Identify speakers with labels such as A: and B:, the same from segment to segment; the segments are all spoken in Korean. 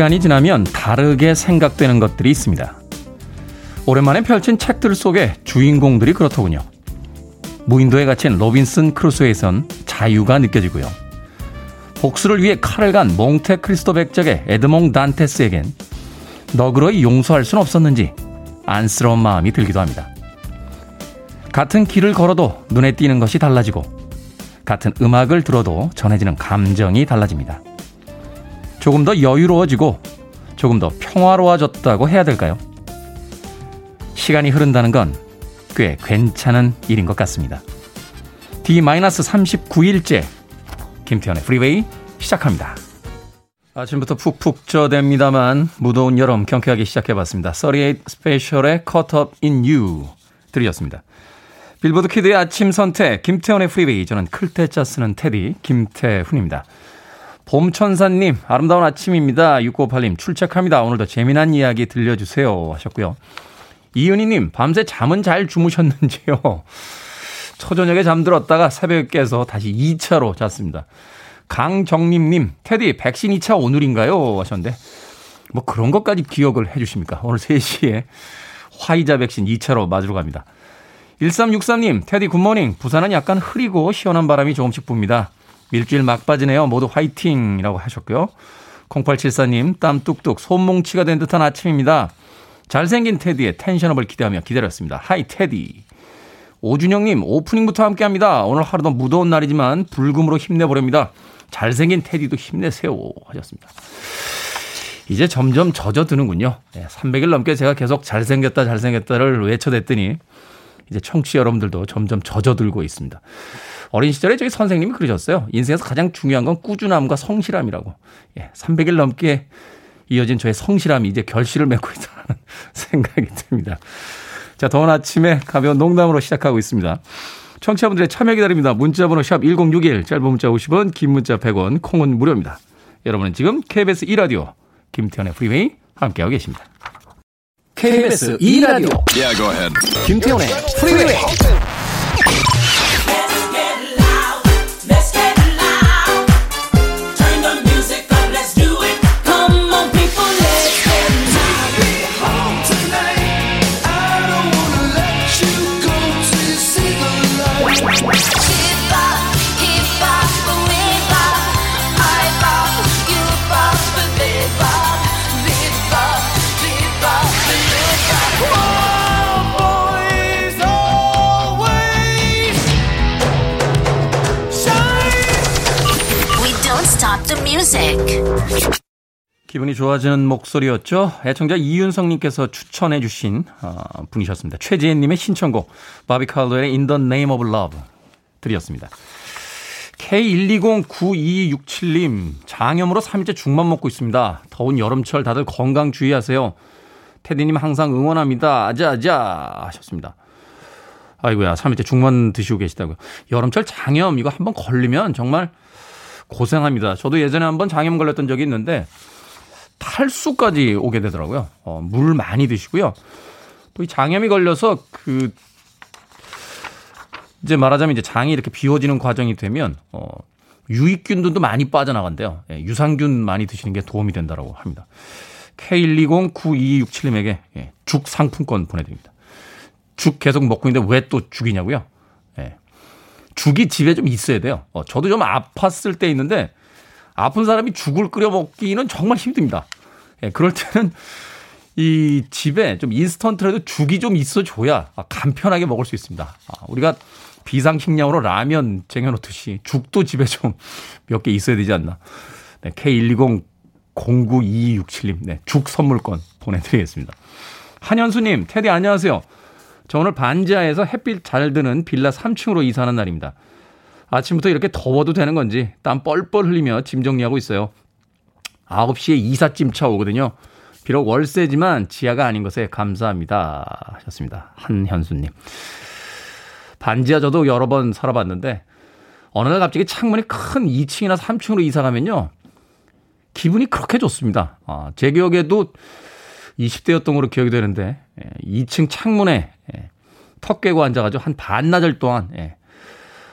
A: 시간이 지나면 다르게 생각되는 것들이 있습니다. 오랜만에 펼친 책들 속의 주인공들이 그렇더군요. 무인도에 갇힌 로빈슨 크루소에선 자유가 느껴지고요. 복수를 위해 칼을 간 몽테 크리스토 백작의 에드몽 단테스에겐 너그러이 용서할 순 없었는지 안쓰러운 마음이 들기도 합니다. 같은 길을 걸어도 눈에 띄는 것이 달라지고 같은 음악을 들어도 전해지는 감정이 달라집니다. 조금 더 여유로워지고 조금 더 평화로워졌다고 해야 될까요? 시간이 흐른다는 건 꽤 괜찮은 일인 것 같습니다. D-39일째 김태훈의 프리웨이 시작합니다. 아침부터 푹푹 쪄댑니다만 무더운 여름 경쾌하게 시작해봤습니다. 38 스페셜의 Caught Up in You 들으셨습니다. 빌보드 키드의 아침 선택 김태훈의 프리웨이 저는 클 태 자 쓰는 테디 김태훈입니다. 봄천사님 아름다운 아침입니다. 6958님 출첵합니다. 오늘도 재미난 이야기 들려주세요 하셨고요. 이은희님 밤새 잠은 잘 주무셨는지요? 초저녁에 잠들었다가 새벽에 깨서 다시 2차로 잤습니다. 강정림님, 테디, 백신 2차 오늘인가요? 하셨는데, 뭐 그런 것까지 기억을 해 주십니까? 오늘 3시에 화이자 백신 2차로 맞으러 갑니다. 1363님, 테디 굿모닝. 부산은 약간 흐리고 시원한 바람이 조금씩 붑니다. 일주일 막바지네요. 모두 화이팅! 이라고 하셨고요. 0874님, 땀 뚝뚝 손뭉치가 된 듯한 아침입니다. 잘생긴 테디의 텐션업을 기대하며 기다렸습니다. 하이 테디. 오준영님, 오프닝부터 함께 합니다. 오늘 하루도 무더운 날이지만 불금으로 힘내보렵니다. 잘생긴 테디도 힘내세요. 하셨습니다. 이제 점점 젖어드는군요. 네, 300일 넘게 제가 계속 잘생겼다, 잘생겼다를 외쳐댔더니 이제 청취 여러분들도 점점 젖어들고 있습니다. 어린 시절에 저희 선생님이 그러셨어요. 인생에서 가장 중요한 건 꾸준함과 성실함이라고. 예, 300일 넘게 이어진 저의 성실함이 이제 결실을 맺고 있다는 생각이 듭니다. 자, 더운 아침에 가벼운 농담으로 시작하고 있습니다. 청취자분들의 참여 기다립니다. 문자번호 샵 1061, 짧은 문자 50원, 긴 문자 100원, 콩은 무료입니다. 여러분은 지금 KBS 2라디오 김태훈의 프리웨이 함께하고 계십니다. KBS 2라디오 yeah, 김태현의 프리웨이 기분이 좋아지는 목소리였죠. 애청자 이윤성님께서 추천해 주신 어, 분이셨습니다. 최지혜님의 신청곡 바비 칼로의 In the Name of Love 드렸습니다. K1209267님 장염으로 3일째 죽만 먹고 있습니다. 더운 여름철 다들 건강 주의하세요. 테디님 항상 응원합니다. 아자아자 하셨습니다. 아이고야 3일째 죽만 드시고 계시다고요. 여름철 장염 이거 한번 걸리면 정말 고생합니다. 저도 예전에 한번 장염 걸렸던 적이 있는데 탈수까지 오게 되더라고요. 어, 물 많이 드시고요. 또 이 장염이 걸려서 그 이제 말하자면 이제 장이 이렇게 비워지는 과정이 되면 어 유익균들도 많이 빠져나간대요. 예, 유산균 많이 드시는 게 도움이 된다라고 합니다. K1209267님에게 예, 죽 상품권 보내드립니다. 죽 계속 먹고 있는데 왜 또 죽이냐고요? 예. 죽이 집에 좀 있어야 돼요. 어, 저도 좀 아팠을 때 있는데 아픈 사람이 죽을 끓여 먹기는 정말 힘듭니다. 예, 그럴 때는 이 집에 좀 인스턴트라도 죽이 좀 있어줘야 간편하게 먹을 수 있습니다. 아, 우리가 비상식량으로 라면 쟁여놓듯이 죽도 집에 좀 몇 개 있어야 되지 않나. 네, K120 092267님, 네, 죽 선물권 보내드리겠습니다. 한현수님, 테디 안녕하세요. 저 오늘 반지하에서 햇빛 잘 드는 빌라 3층으로 이사하는 날입니다. 아침부터 이렇게 더워도 되는 건지 땀 뻘뻘 흘리며 짐 정리하고 있어요. 9시에 이삿짐 차 오거든요. 비록 월세지만 지하가 아닌 것에 감사합니다. 하셨습니다. 한현수님. 반지하 저도 여러 번 살아봤는데 어느 날 갑자기 창문이 큰 2층이나 3층으로 이사 가면요. 기분이 그렇게 좋습니다. 아, 제 기억에도 20대였던 걸로 기억이 되는데 2층 예, 창문에 예, 턱 깨고 앉아가지고 한 반나절 동안 예,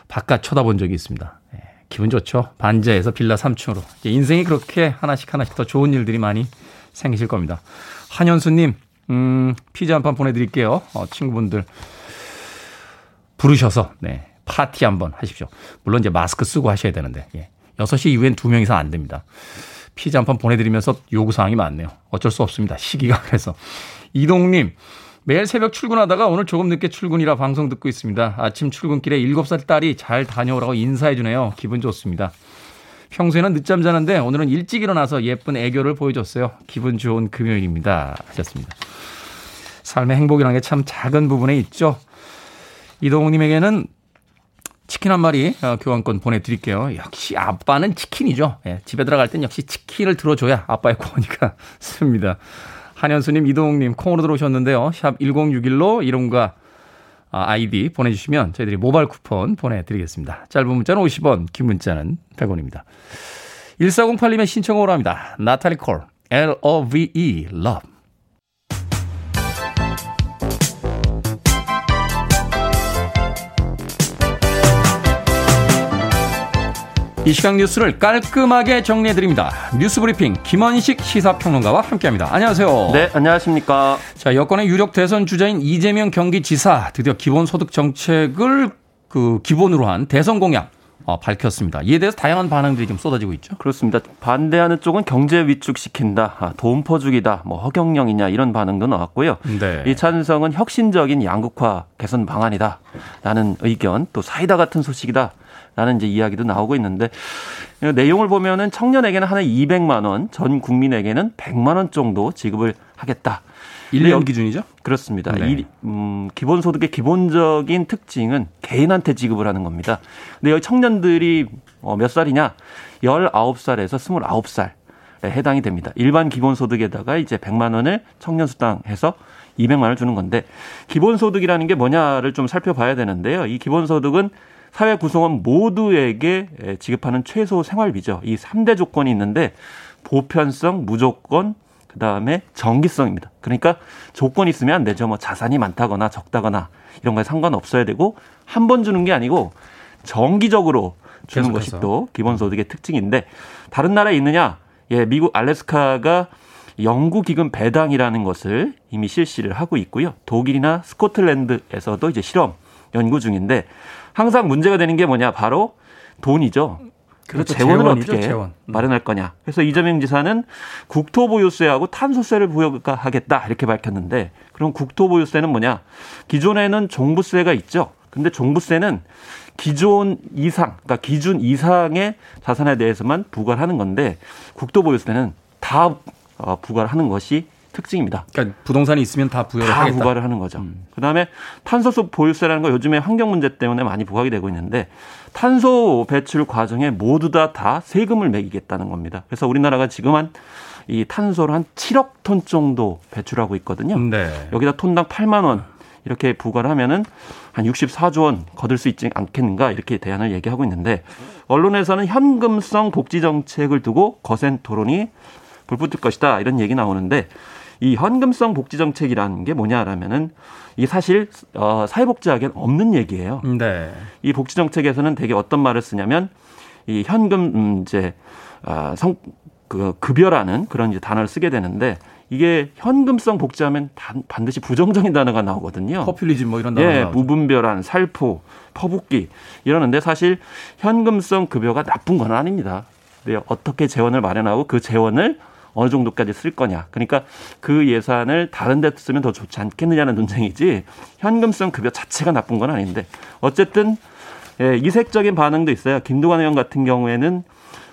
A: 바깥 쳐다본 적이 있습니다. 예, 기분 좋죠. 반지에서 빌라 3층으로. 인생이 그렇게 하나씩 하나씩 더 좋은 일들이 많이 생기실 겁니다. 한현수님, 음, 피자 한 판 보내드릴게요. 어, 친구분들 부르셔서, 네, 파티 한번 하십시오. 물론 이제 마스크 쓰고 하셔야 되는데, 예. 6시 이후엔 두명 이상 안 됩니다. 피자 한 판 보내드리면서 요구사항이 많네요. 어쩔 수 없습니다. 시기가 그래서. 이동님, 매일 새벽 출근하다가 오늘 조금 늦게 출근이라 방송 듣고 있습니다. 아침 출근길에 7살 딸이 잘 다녀오라고 인사해주네요. 기분 좋습니다. 평소에는 늦잠 자는데 오늘은 일찍 일어나서 예쁜 애교를 보여줬어요. 기분 좋은 금요일입니다. 하셨습니다. 삶의 행복이라는 게 참 작은 부분에 있죠. 이동욱님에게는 치킨 한 마리 어, 교환권 보내드릴게요. 역시 아빠는 치킨이죠. 예, 집에 들어갈 땐 역시 치킨을 들어줘야 아빠의 권위가 습니다. 한현수님, 이동욱님 콩으로 들어오셨는데요. 샵 1061로 이름과 아, 아이디 보내주시면 저희들이 모바일 쿠폰 보내드리겠습니다. 짧은 문자는 50원, 긴 문자는 100원입니다. 1408님의 신청으로 합니다. 나탈리 콜, L-O-V-E, Love. 이 시각 뉴스를 깔끔하게 정리해드립니다. 뉴스브리핑 김원식 시사평론가와 함께합니다. 안녕하세요.
B: 네, 안녕하십니까.
A: 자, 여권의 유력 대선 주자인 이재명 경기지사 드디어 기본소득 정책을 그 기본으로 한 대선 공약 어, 밝혔습니다. 이에 대해서 다양한 반응들이 좀 쏟아지고 있죠.
B: 그렇습니다. 반대하는 쪽은 경제 위축시킨다, 아, 돈 퍼주기다, 뭐 허경영이냐 이런 반응도 나왔고요. 네. 이 찬성은 혁신적인 양극화 개선 방안이다 라는 의견, 또 사이다 같은 소식이다. 라는 이제 이야기도 나오고 있는데 내용을 보면은 청년에게는 하나 200만 원, 전 국민에게는 100만 원 정도 지급을 하겠다.
A: 1년 기준이죠?
B: 그렇습니다. 네. 이, 음, 기본소득의 기본적인 특징은 개인한테 지급을 하는 겁니다. 근데 여기 청년들이 어, 몇 살이냐? 19살에서 29살. 에 해당이 됩니다. 일반 기본소득에다가 이제 100만 원을 청년수당 해서 200만 원을 주는 건데 기본소득이라는 게 뭐냐를 좀 살펴봐야 되는데요. 이 기본소득은 사회 구성원 모두에게 지급하는 최소 생활비죠. 이 3대 조건이 있는데 보편성, 무조건, 그다음에 정기성입니다. 그러니까 조건이 있으면 안 되죠. 뭐 자산이 많다거나 적다거나 이런 거에 상관없어야 되고 한 번 주는 게 아니고 정기적으로 주는 것이 또 기본소득의 특징인데 다른 나라에 있느냐? 예, 미국 알래스카가 영구 기금 배당이라는 것을 이미 실시를 하고 있고요. 독일이나 스코틀랜드에서도 이제 실험 연구 중인데 항상 문제가 되는 게 뭐냐 바로 돈이죠. 그렇죠. 재원을 재원이죠, 어떻게 재원. 음. 마련할 거냐. 그래서 이재명 지사는 국토보유세하고 탄소세를 부여하겠다 이렇게 밝혔는데 그럼 국토보유세는 뭐냐? 기존에는 종부세가 있죠. 근데 종부세는 기존 이상, 그러니까 기준 이상의 자산에 대해서만 부과를 하는 건데 국토보유세는 다 어, 부과를 하는 것이 특징입니다.
A: 그러니까 부동산이 있으면 다 부여를 다 하겠다.
B: 부과를 하는 거죠. 음. 그다음에 탄소수 보유세라는 거 요즘에 환경 문제 때문에 많이 부각이 되고 있는데 탄소 배출 과정에 모두 다 다 세금을 매기겠다는 겁니다. 그래서 우리나라가 지금 한 이 탄소를 한 7억 톤 정도 배출하고 있거든요. 네. 여기다 톤당 8만 원 이렇게 부과를 하면은 한 64조 원 거둘 수 있지 않겠는가 이렇게 대안을 얘기하고 있는데 언론에서는 현금성 복지 정책을 두고 거센 토론이 불붙을 것이다 이런 얘기 나오는데 이 현금성 복지 정책이라는 게 뭐냐라면은 이게 사실 어 사회복지학엔 없는 얘기예요. 네. 이 복지 정책에서는 되게 어떤 말을 쓰냐면 이 현금 음 이제 아 성 그 급여라는 그런 이제 단어를 쓰게 되는데 이게 현금성 복지하면 단, 반드시 부정적인 단어가 나오거든요.
A: 퍼퓰리즘 뭐 이런 단어.
B: 예, 무분별한 살포, 퍼붓기 이러는데 사실 현금성 급여가 나쁜 건 아닙니다. 네, 어떻게 재원을 마련하고 그 재원을 어느 정도까지 쓸 거냐. 그러니까 그 예산을 다른 데 쓰면 더 좋지 않겠느냐는 논쟁이지 현금성 급여 자체가 나쁜 건 아닌데 어쨌든 예, 이색적인 반응도 있어요. 김두관 의원 같은 경우에는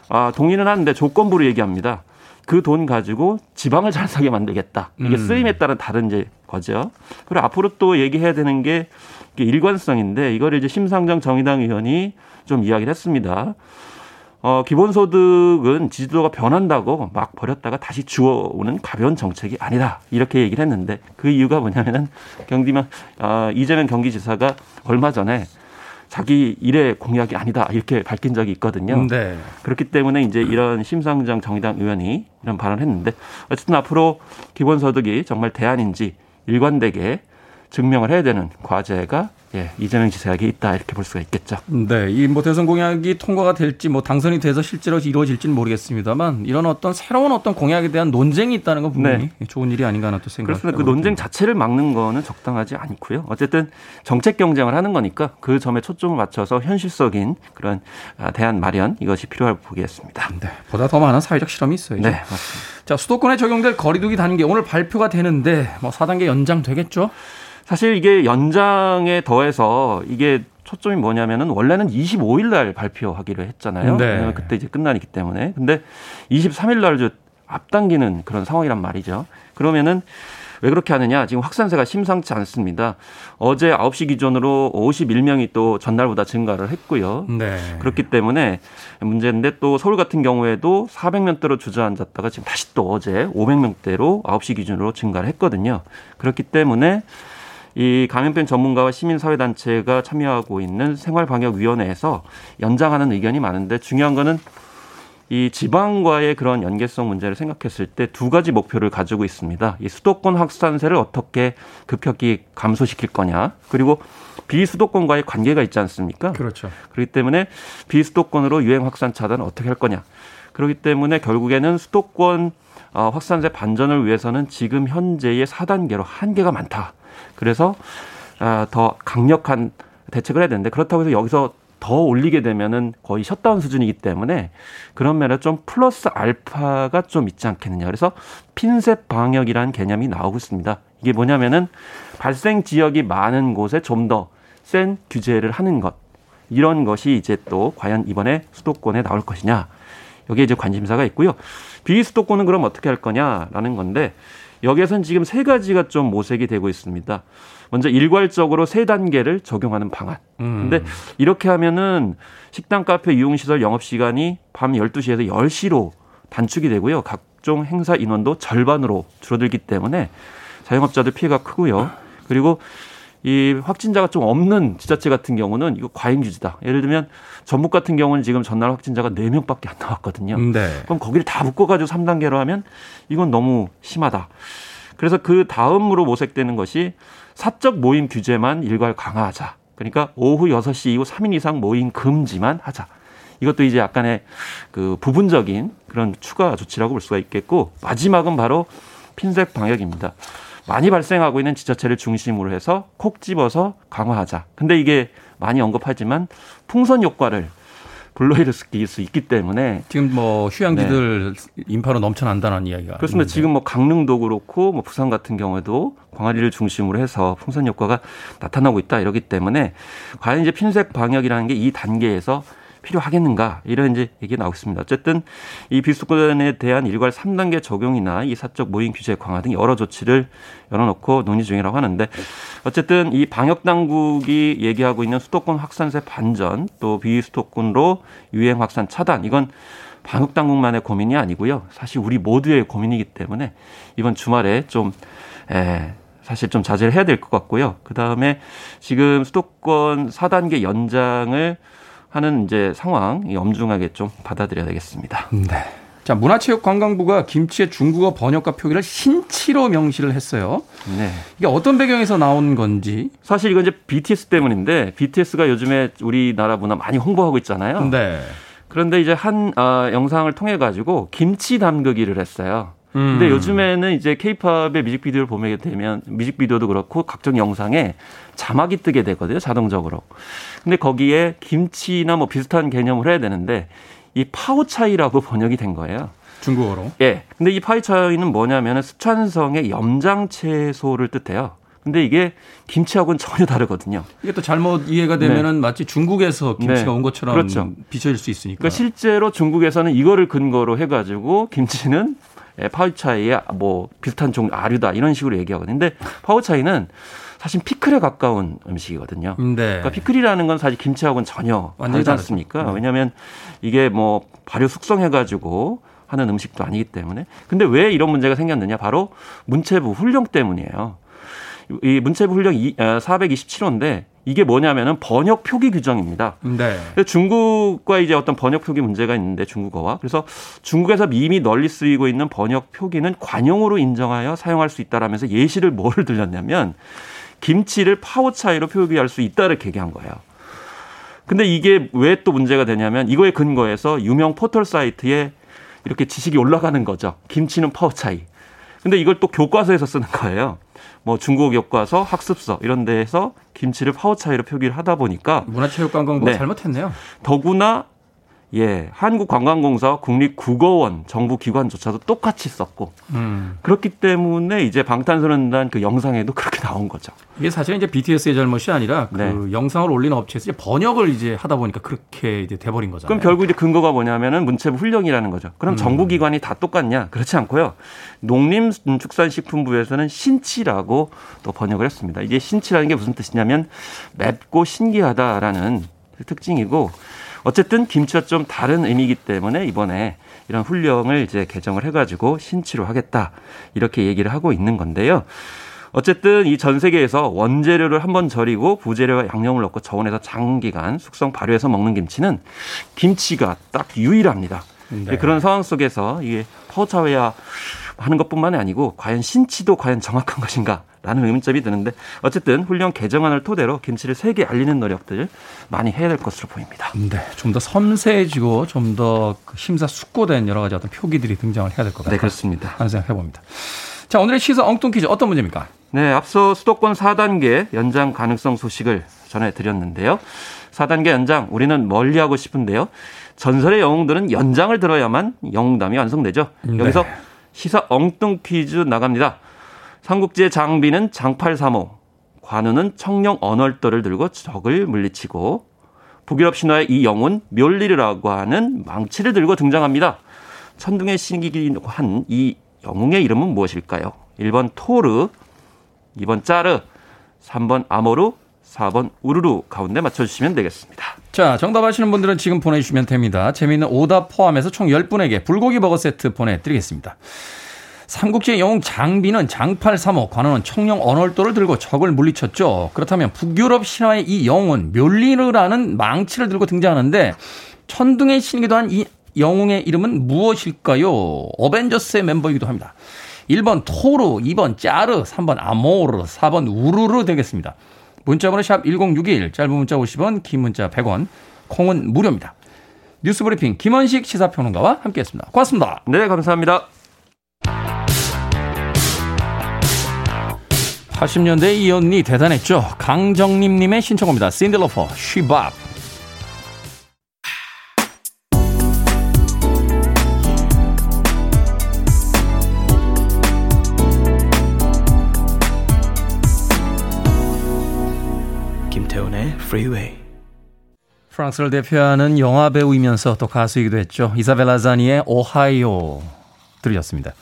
B: 아, 동의는 하는데 조건부로 얘기합니다. 그 돈 가지고 지방을 잘 사게 만들겠다. 이게 음. 쓰임에 따른 다른 이제 거죠. 그리고 앞으로 또 얘기해야 되는 게 일관성인데 이거를 이제 심상정 정의당 의원이 좀 이야기를 했습니다. 어, 기본소득은 지지도가 변한다고 막 버렸다가 다시 주워오는 가벼운 정책이 아니다. 이렇게 얘기를 했는데 그 이유가 뭐냐면은 경기만, 어, 이재명 경기지사가 얼마 전에 자기 일의 공약이 아니다. 이렇게 밝힌 적이 있거든요. 네. 그렇기 때문에 이제 이런 심상정 정의당 의원이 이런 발언을 했는데 어쨌든 앞으로 기본소득이 정말 대안인지 일관되게 증명을 해야 되는 과제가 예, 이재명 지사에게 있다 이렇게 볼 수가 있겠죠.
A: 네, 이 뭐 대선 공약이 통과가 될지 뭐 당선이 돼서 실제로 이루어질지는 모르겠습니다만 이런 어떤 새로운 어떤 공약에 대한 논쟁이 있다는 건 분명히 네. 좋은 일이 아닌가 하나 또 생각.
B: 그렇습니다. 그 논쟁 자체를 막는 거는 적당하지 않고요. 어쨌든 정책 경쟁을 하는 거니까 그 점에 초점을 맞춰서 현실적인 그런 아, 대안 마련 이것이 필요할 보겠습니다.
A: 네, 보다 더 많은 사회적 실험이 있어요.
B: 네, 맞습니다.
A: 자, 수도권에 적용될 거리두기 단계 오늘 발표가 되는데 뭐 4단계 연장 되겠죠?
B: 사실 이게 연장에 더해서 이게 초점이 뭐냐면은 원래는 25일 날 발표하기로 했잖아요. 네. 왜냐면 그때 이제 끝나기 때문에. 근데 23일 날 앞당기는 그런 상황이란 말이죠. 그러면은 왜 그렇게 하느냐? 지금 확산세가 심상치 않습니다. 어제 9시 기준으로 51명이 또 전날보다 증가를 했고요. 네. 그렇기 때문에 문제인데 또 서울 같은 경우에도 400명대로 주저앉았다가 지금 다시 또 어제 500명대로 9시 기준으로 증가를 했거든요. 그렇기 때문에 이 감염병 전문가와 시민사회단체가 참여하고 있는 생활방역위원회에서 연장하는 의견이 많은데 중요한 거는 이 지방과의 그런 연계성 문제를 생각했을 때 두 가지 목표를 가지고 있습니다. 이 수도권 확산세를 어떻게 급격히 감소시킬 거냐, 그리고 비수도권과의 관계가 있지 않습니까?
A: 그렇죠.
B: 그렇기 때문에 비수도권으로 유행 확산 차단을 어떻게 할 거냐. 그렇기 때문에 결국에는 수도권 어, 확산세 반전을 위해서는 지금 현재의 4단계로 한계가 많다. 그래서 아, 더 강력한 대책을 해야 되는데 그렇다고 해서 여기서 더 올리게 되면은 거의 셧다운 수준이기 때문에 그런 면에 좀 플러스 알파가 좀 있지 않겠느냐. 그래서 핀셋 방역이라는 개념이 나오고 있습니다. 이게 뭐냐면은 발생 지역이 많은 곳에 좀 더 센 규제를 하는 것. 이런 것이 이제 또 과연 이번에 수도권에 나올 것이냐. 여기에 이제 관심사가 있고요. 비수도권은 그럼 어떻게 할 거냐라는 건데 여기에서는 지금 세 가지가 좀 모색이 되고 있습니다. 먼저 일괄적으로 세 단계를 적용하는 방안. 음. 근데 이렇게 하면은 식당, 카페, 이용시설 영업시간이 밤 12시에서 10시로 단축이 되고요. 각종 행사 인원도 절반으로 줄어들기 때문에 자영업자들 피해가 크고요. 그리고 이 확진자가 좀 없는 지자체 같은 경우는 이거 과잉 규제다. 예를 들면 전북 같은 경우는 지금 전날 확진자가 4명밖에 안 나왔거든요. 네. 그럼 거기를 다 묶어 가지고 3단계로 하면 이건 너무 심하다. 그래서 그 다음으로 모색되는 것이 사적 모임 규제만 일괄 강화하자. 그러니까 오후 6시 이후 3인 이상 모임 금지만 하자. 이것도 이제 약간의 그 부분적인 그런 추가 조치라고 볼 수가 있겠고 마지막은 바로 핀셋 방역입니다. 많이 발생하고 있는 지자체를 중심으로 해서 콕 집어서 강화하자. 근데 이게 많이 언급하지만 풍선 효과를 불러일으킬 수 있기 때문에
A: 지금 뭐 휴양지들 네. 인파로 넘쳐난다는 이야기가
B: 그렇습니다. 있는데. 지금 뭐 강릉도 그렇고 뭐 부산 같은 경우에도 광안리를 중심으로 해서 풍선 효과가 나타나고 있다 이러기 때문에 과연 이제 핀색 방역이라는 게 이 단계에서 필요하겠는가 이런 이제 얘기 나오고 있습니다. 어쨌든 이 비수권에 대한 일괄 3단계 적용이나 이 사적 모임 규제 강화 등 여러 조치를 열어놓고 논의 중이라고 하는데 어쨌든 이 방역 당국이 얘기하고 있는 수도권 확산세 반전 또 비수도권으로 유행 확산 차단 이건 방역 당국만의 고민이 아니고요. 사실 우리 모두의 고민이기 때문에 이번 주말에 좀 에, 사실 좀 자제를 해야 될 것 같고요. 그 다음에 지금 수도권 4단계 연장을 하는 이제 상황 엄중하게 좀 받아들여야 되겠습니다.
A: 네. 자, 문화체육관광부가 김치의 중국어 번역과 표기를 신치로 명시를 했어요. 네. 이게 어떤 배경에서 나온 건지.
B: 사실 이건 이제 BTS 때문인데 BTS가 요즘에 우리나라 문화 많이 홍보하고 있잖아요. 네. 그런데 이제 한 어, 영상을 통해 가지고 김치 담그기를 했어요. 근데 음. 요즘에는 이제 케이팝의 뮤직비디오를 보게 되면 뮤직비디오도 그렇고 각종 영상에 자막이 뜨게 되거든요, 자동적으로. 근데 거기에 김치나 뭐 비슷한 개념을 해야 되는데 이 파오차이라고 번역이 된 거예요.
A: 중국어로?
B: 예. 근데 이 파이차이는 뭐냐면은 스촨성의 염장 채소를 뜻해요. 근데 이게 김치하고는 전혀 다르거든요.
A: 이게 또 잘못 이해가 되면은 네. 마치 중국에서 김치가 네. 온 것처럼 그렇죠. 비춰질 수 있으니까.
B: 그러니까 실제로 중국에서는 이거를 근거로 해가지고 김치는 예, 파우차이의 뭐 비슷한 종 아류다 이런 식으로 얘기하거든요. 근데 파우차이는 사실 피클에 가까운 음식이거든요. 네. 그러니까 피클이라는 건 사실 김치하고는 전혀 다르지 않습니까? 네. 왜냐하면 이게 뭐 발효 숙성해가지고 하는 음식도 아니기 때문에. 근데 왜 이런 문제가 생겼느냐? 바로 문체부 훈령 때문이에요. 이 문체부 훈령 427호인데 이게 뭐냐면은 번역 표기 규정입니다. 네. 중국과 이제 어떤 번역 표기 문제가 있는데 중국어와 그래서 중국에서 이미 널리 쓰이고 있는 번역 표기는 관용으로 인정하여 사용할 수 있다라면서 예시를 뭐를 들렸냐면 김치를 파오차이로 표기할 수 있다를 얘기한 거예요. 근데 이게 왜 또 문제가 되냐면 이거에 근거해서 유명 포털 사이트에 이렇게 지식이 올라가는 거죠. 김치는 파오차이. 근데 이걸 또 교과서에서 쓰는 거예요. 뭐 중국어 교과서, 학습서 이런 데에서 김치를 파오차이로 표기를 하다 보니까
A: 문화체육관광부가 네. 잘못했네요.
B: 더구나 예, 한국관광공사 국립국어원 정부 기관조차도 똑같이 썼고 음. 그렇기 때문에 이제 방탄소년단 그 영상에도 그렇게 나온 거죠.
A: 이게 사실 이제 BTS의 잘못이 아니라 그 네. 영상을 올리는 업체에서 이제 번역을 이제 하다 보니까 그렇게 이제 돼버린 거잖아요.
B: 그럼 결국 이제 근거가 뭐냐면은 문체부 훈령이라는 거죠. 그럼 음. 정부 기관이 다 똑같냐? 그렇지 않고요. 농림축산식품부에서는 신치라고 또 번역을 했습니다. 이게 신치라는 게 무슨 뜻이냐면 맵고 신기하다라는 특징이고 어쨌든 김치와 좀 다른 의미이기 때문에 이번에 이런 훈령을 이제 개정을 해가지고 신치로 하겠다 이렇게 얘기를 하고 있는 건데요. 어쨌든 이 전 세계에서 원재료를 한 번 절이고 부재료와 양념을 넣고 저온에서 장기간 숙성 발효해서 먹는 김치는 김치가 딱 유일합니다. 네. 그런 상황 속에서 이게 파우차웨야 하는 것뿐만이 아니고 과연 신치도 과연 정확한 것인가 라는 의문점이 드는데 어쨌든 훈련 개정안을 토대로 김치를 세계 알리는 노력들 많이 해야 될 것으로 보입니다.
A: 네, 좀 더 섬세해지고 좀 더 심사숙고된 여러 가지 어떤 표기들이 등장을 해야 될 것 같아요.
B: 네, 그렇습니다.
A: 하는 생각 해봅니다. 자, 오늘의 시사 엉뚱 퀴즈 어떤 문제입니까?
B: 네, 앞서 수도권 4단계 연장 가능성 소식을 전해드렸는데요. 4단계 연장 우리는 멀리 하고 싶은데요. 전설의 영웅들은 연장을 들어야만 영웅담이 완성되죠. 네. 여기서 시사 엉뚱 퀴즈 나갑니다. 삼국지의 장비는 장팔 3호, 관우는 청룡 언얼도를 들고 적을 물리치고 북유럽 신화의 이 영혼 멸리르라고 하는 망치를 들고 등장합니다. 천둥의 신기긴 한이 영웅의 이름은 무엇일까요? 1번 토르, 2번 짜르, 3번 아모르, 4번 우르르 가운데 맞춰주시면 되겠습니다.
A: 자, 정답 아시는 분들은 지금 보내주시면 됩니다. 재미있는 오답 포함해서 총 10분에게 불고기 버거 세트 보내드리겠습니다. 삼국지의 영웅 장비는 장팔 3호, 관원은 청룡 언월도를 들고 적을 물리쳤죠. 그렇다면 북유럽 신화의 이 영웅은 멸리르라는 망치를 들고 등장하는데 천둥의 신이기도 한 이 영웅의 이름은 무엇일까요? 어벤져스의 멤버이기도 합니다. 1번 토르, 2번 짜르, 3번 아모르, 4번 우르르 되겠습니다. 문자번호 샵 1061, 짧은 문자 50원, 긴 문자 100원, 콩은 무료입니다. 뉴스브리핑 김원식 시사평론가와 함께했습니다. 고맙습니다.
B: 네, 감사합니다.
A: 80년대 이 언니 대단했죠. 강정림님의 신청입니다. 신들러퍼, 쉬밥. Freeway. 프랑스를 대표하는 영화 배우이면서 또 가수이기도 했죠. 이사벨라 자니의 오하이오 들으셨습니다.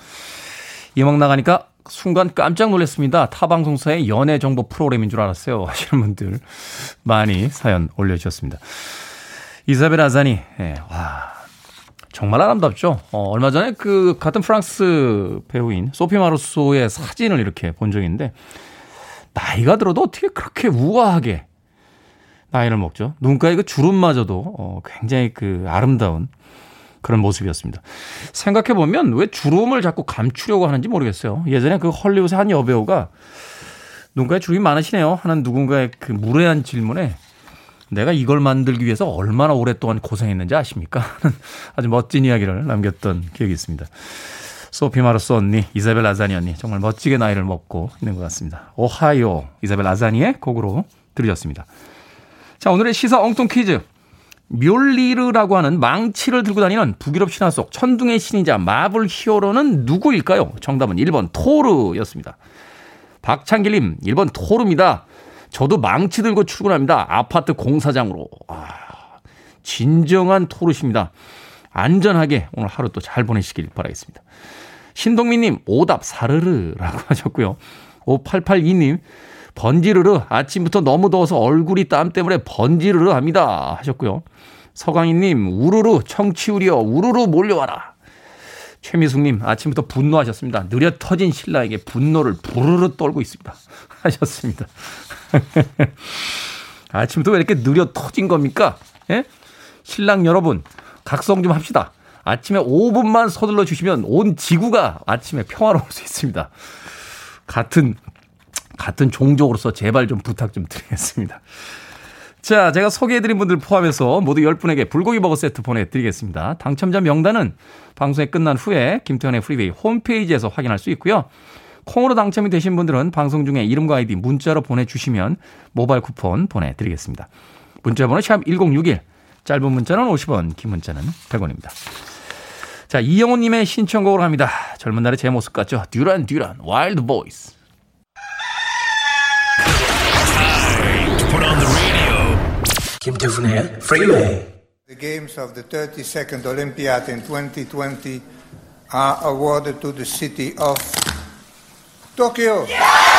A: 이 음악 나가니까 순간 깜짝 놀랐습니다. 타 방송사의 연애 정보 프로그램인 줄 알았어요. 하시는 분들 많이 사연 올려주셨습니다. 이사벨 아자니, 예, 와, 정말 아름답죠. 어, 얼마 전에 그 같은 프랑스 배우인 소피 마루소의 사진을 이렇게 본 있는데 나이가 들어도 어떻게 그렇게 우아하게 나이를 먹죠. 눈가에 그 주름마저도 어, 굉장히 그 아름다운 그런 모습이었습니다. 생각해보면 왜 주름을 자꾸 감추려고 하는지 모르겠어요. 예전에 그 헐리우드 한 여배우가 눈가에 주름이 많으시네요 하는 누군가의 그 무례한 질문에 내가 이걸 만들기 위해서 얼마나 오랫동안 고생했는지 아십니까? 아주 멋진 이야기를 남겼던 기억이 있습니다. 소피 마르스 언니, 이사벨 아자니 언니 정말 멋지게 나이를 먹고 있는 것 같습니다. 오하이오 이사벨 아자니의 곡으로 들으셨습니다. 자 오늘의 시사 엉뚱 퀴즈 묠리르라고 하는 망치를 들고 다니는 북유럽 신화 속 천둥의 신이자 마블 히어로는 누구일까요? 정답은 1번 토르였습니다. 박창길님, 1번 토르입니다. 저도 망치 들고 출근합니다. 아파트 공사장으로. 아, 진정한 토르십니다. 안전하게 오늘 하루 또 잘 보내시길 바라겠습니다. 신동민님, 오답 사르르라고 하셨고요. 5882님, 번지르르 아침부터 너무 더워서 얼굴이 땀 때문에 번지르르 합니다 하셨고요. 서강희님 우르르 청취우리여 우르르 몰려와라. 최미숙님 아침부터 분노하셨습니다. 느려 터진 신랑에게 분노를 부르르 떨고 있습니다. 하셨습니다. 아침부터 왜 이렇게 느려 터진 겁니까? 예? 신랑 여러분 각성 좀 합시다. 아침에 5분만 서둘러 주시면 온 지구가 아침에 평화로울 수 있습니다. 같은 같은 종족으로서 제발 좀 부탁 좀 드리겠습니다. 자, 제가 소개해드린 분들 포함해서 모두 10분에게 불고기 버거 세트 보내드리겠습니다. 당첨자 명단은 방송이 끝난 후에 김태훈의 프리웨이 홈페이지에서 확인할 수 있고요. 콩으로 당첨이 되신 분들은 방송 중에 이름과 아이디 문자로 보내주시면 모바일 쿠폰 보내드리겠습니다. 문자 번호 샵 1061, 짧은 문자는 50원, 긴 문자는 100원입니다. 자, 이영호님의 신청곡으로 합니다. 젊은 날의 제 모습 같죠? 듀란 듀란, Wild Boys. on the radio.
C: 김태훈의 프리웨이.
D: The games of the 32nd Olympiad in 2020 are awarded to the city of Tokyo. Yeah!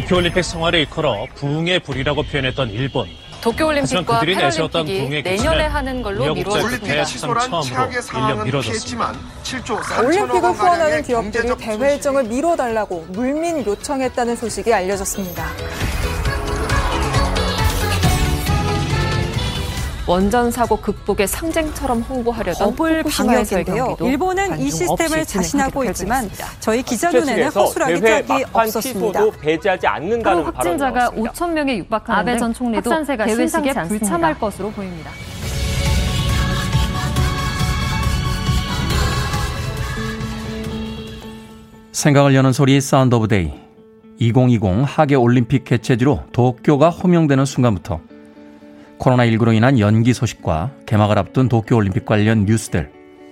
E: 도쿄올림픽 성화를 일컬어 부흥의 불이라고 표현했던 일본.
F: 도쿄올림픽과
E: 그들이 내세웠던
F: 패럴림픽이
E: 부흥의
F: 내년에 하는 걸로 미뤄졌습니다.
E: 사상 처음으로 1년 미뤄졌습니다.
G: 올림픽을 후원하는 기업들이 대회 일정을 미뤄달라고 물민 요청했다는 소식이 알려졌습니다.
F: 원전 사고 극복의 상징처럼 홍보하려던 버블
H: 방역인데요.
F: 경기도
H: 일본은 이 시스템을 자신하고 있지만. 저희 기자 눈에는 허술하기 짝이 없었습니다.
I: 배제하지 않는다는
J: 하루 확진자가 5천 명에 육박하는데
F: 아베 전 총리도
J: 심상치
F: 불참할. 것으로 보입니다.
A: 생각을 여는 소리 Sound of Day 2020 하계 올림픽 개최지로 도쿄가 호명되는 순간부터 코로나19로 인한 연기 소식과 개막을 앞둔 도쿄올림픽 관련 뉴스들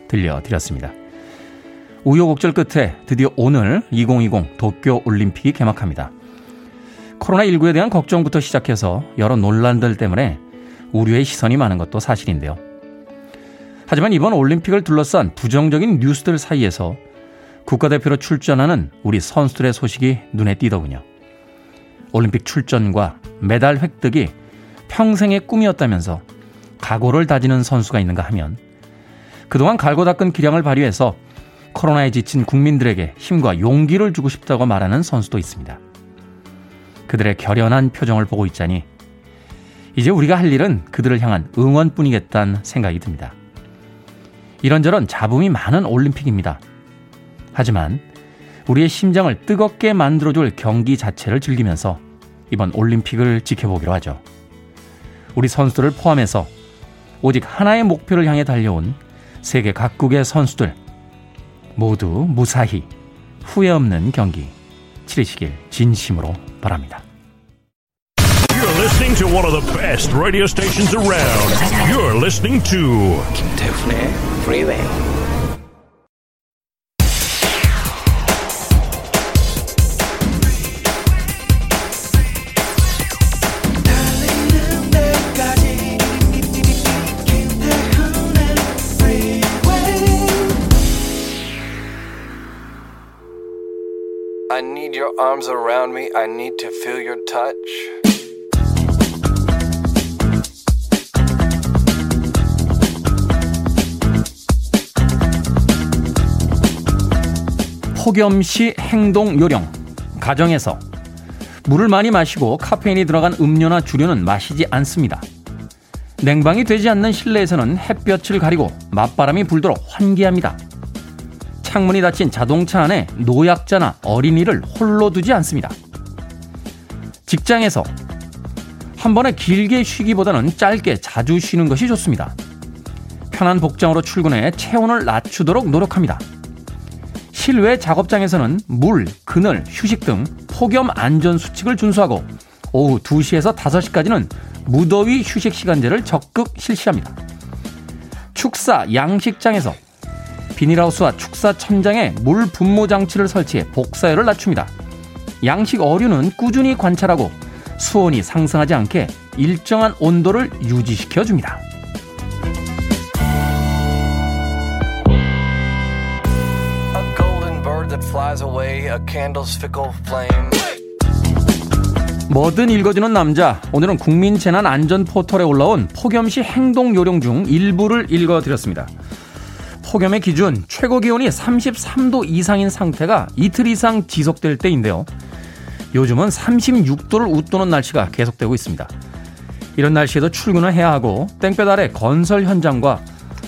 A: 들려드렸습니다. 우여곡절 끝에 드디어 오늘 2020 도쿄올림픽이 개막합니다. 코로나19에 대한 걱정부터 시작해서 여러 논란들 때문에 우려의 시선이 많은 것도 사실인데요. 하지만 이번 올림픽을 둘러싼 부정적인 뉴스들 사이에서 국가대표로 출전하는 우리 선수들의 소식이 눈에 띄더군요. 올림픽 출전과 메달 획득이 평생의 꿈이었다면서 각오를 다지는 선수가 있는가 하면 그동안 갈고 닦은 기량을 발휘해서 코로나에 지친 국민들에게 힘과 용기를 주고 싶다고 말하는 선수도 있습니다. 그들의 결연한 표정을 보고 있자니 이제 우리가 할 일은 그들을 향한 응원뿐이겠다는 생각이 듭니다. 이런저런 잡음이 많은 올림픽입니다. 하지만 우리의 심장을 뜨겁게 만들어줄 경기 자체를 즐기면서 이번 올림픽을 지켜보기로 하죠. 우리 선수들을 포함해서 오직 하나의 목표를 향해 달려온 세계 각국의 선수들 모두 무사히 후회 없는 경기 치르시길 진심으로 바랍니다.
K: You're listening to one of the best radio stations around. You're listening to
C: 김태훈의 Freeway.
L: Your arms around me. I need to feel your touch.
A: 폭염시 행동 요령 가정에서 물을 많이 마시고 카페인이 들어간 음료나 주류는 마시지 않습니다. 냉방이 되지 않는 실내에서는 햇볕을 가리고 맞바람이 불도록 환기합니다. 창문이 닫힌 자동차 안에 노약자나 어린이를 홀로 두지 않습니다. 직장에서 한 번에 길게 쉬기보다는 짧게 자주 쉬는 것이 좋습니다. 편한 복장으로 출근해 체온을 낮추도록 노력합니다. 실외 작업장에서는 물, 그늘, 휴식 등 폭염 안전 수칙을 준수하고 오후 2시에서 5시까지는 무더위 휴식 시간제를 적극 실시합니다. 축사, 양식장에서 비닐하우스와 축사 천장에 물 분무 장치를 설치해 복사율을 낮춥니다. 양식 어류는 꾸준히 관찰하고 수온이 상승하지 않게 일정한 온도를 유지시켜 줍니다. 뭐든 읽어주는 남자. 오늘은 국민재난안전 포털에 올라온 폭염시 행동 요령 중 일부를 읽어드렸습니다. 폭염의 기준 최고 기온이 33도 이상인 상태가 이틀 이상 지속될 때인데요. 요즘은 36도를 웃도는 날씨가 계속되고 있습니다. 이런 날씨에도 출근을 해야 하고 땡볕 아래 건설 현장과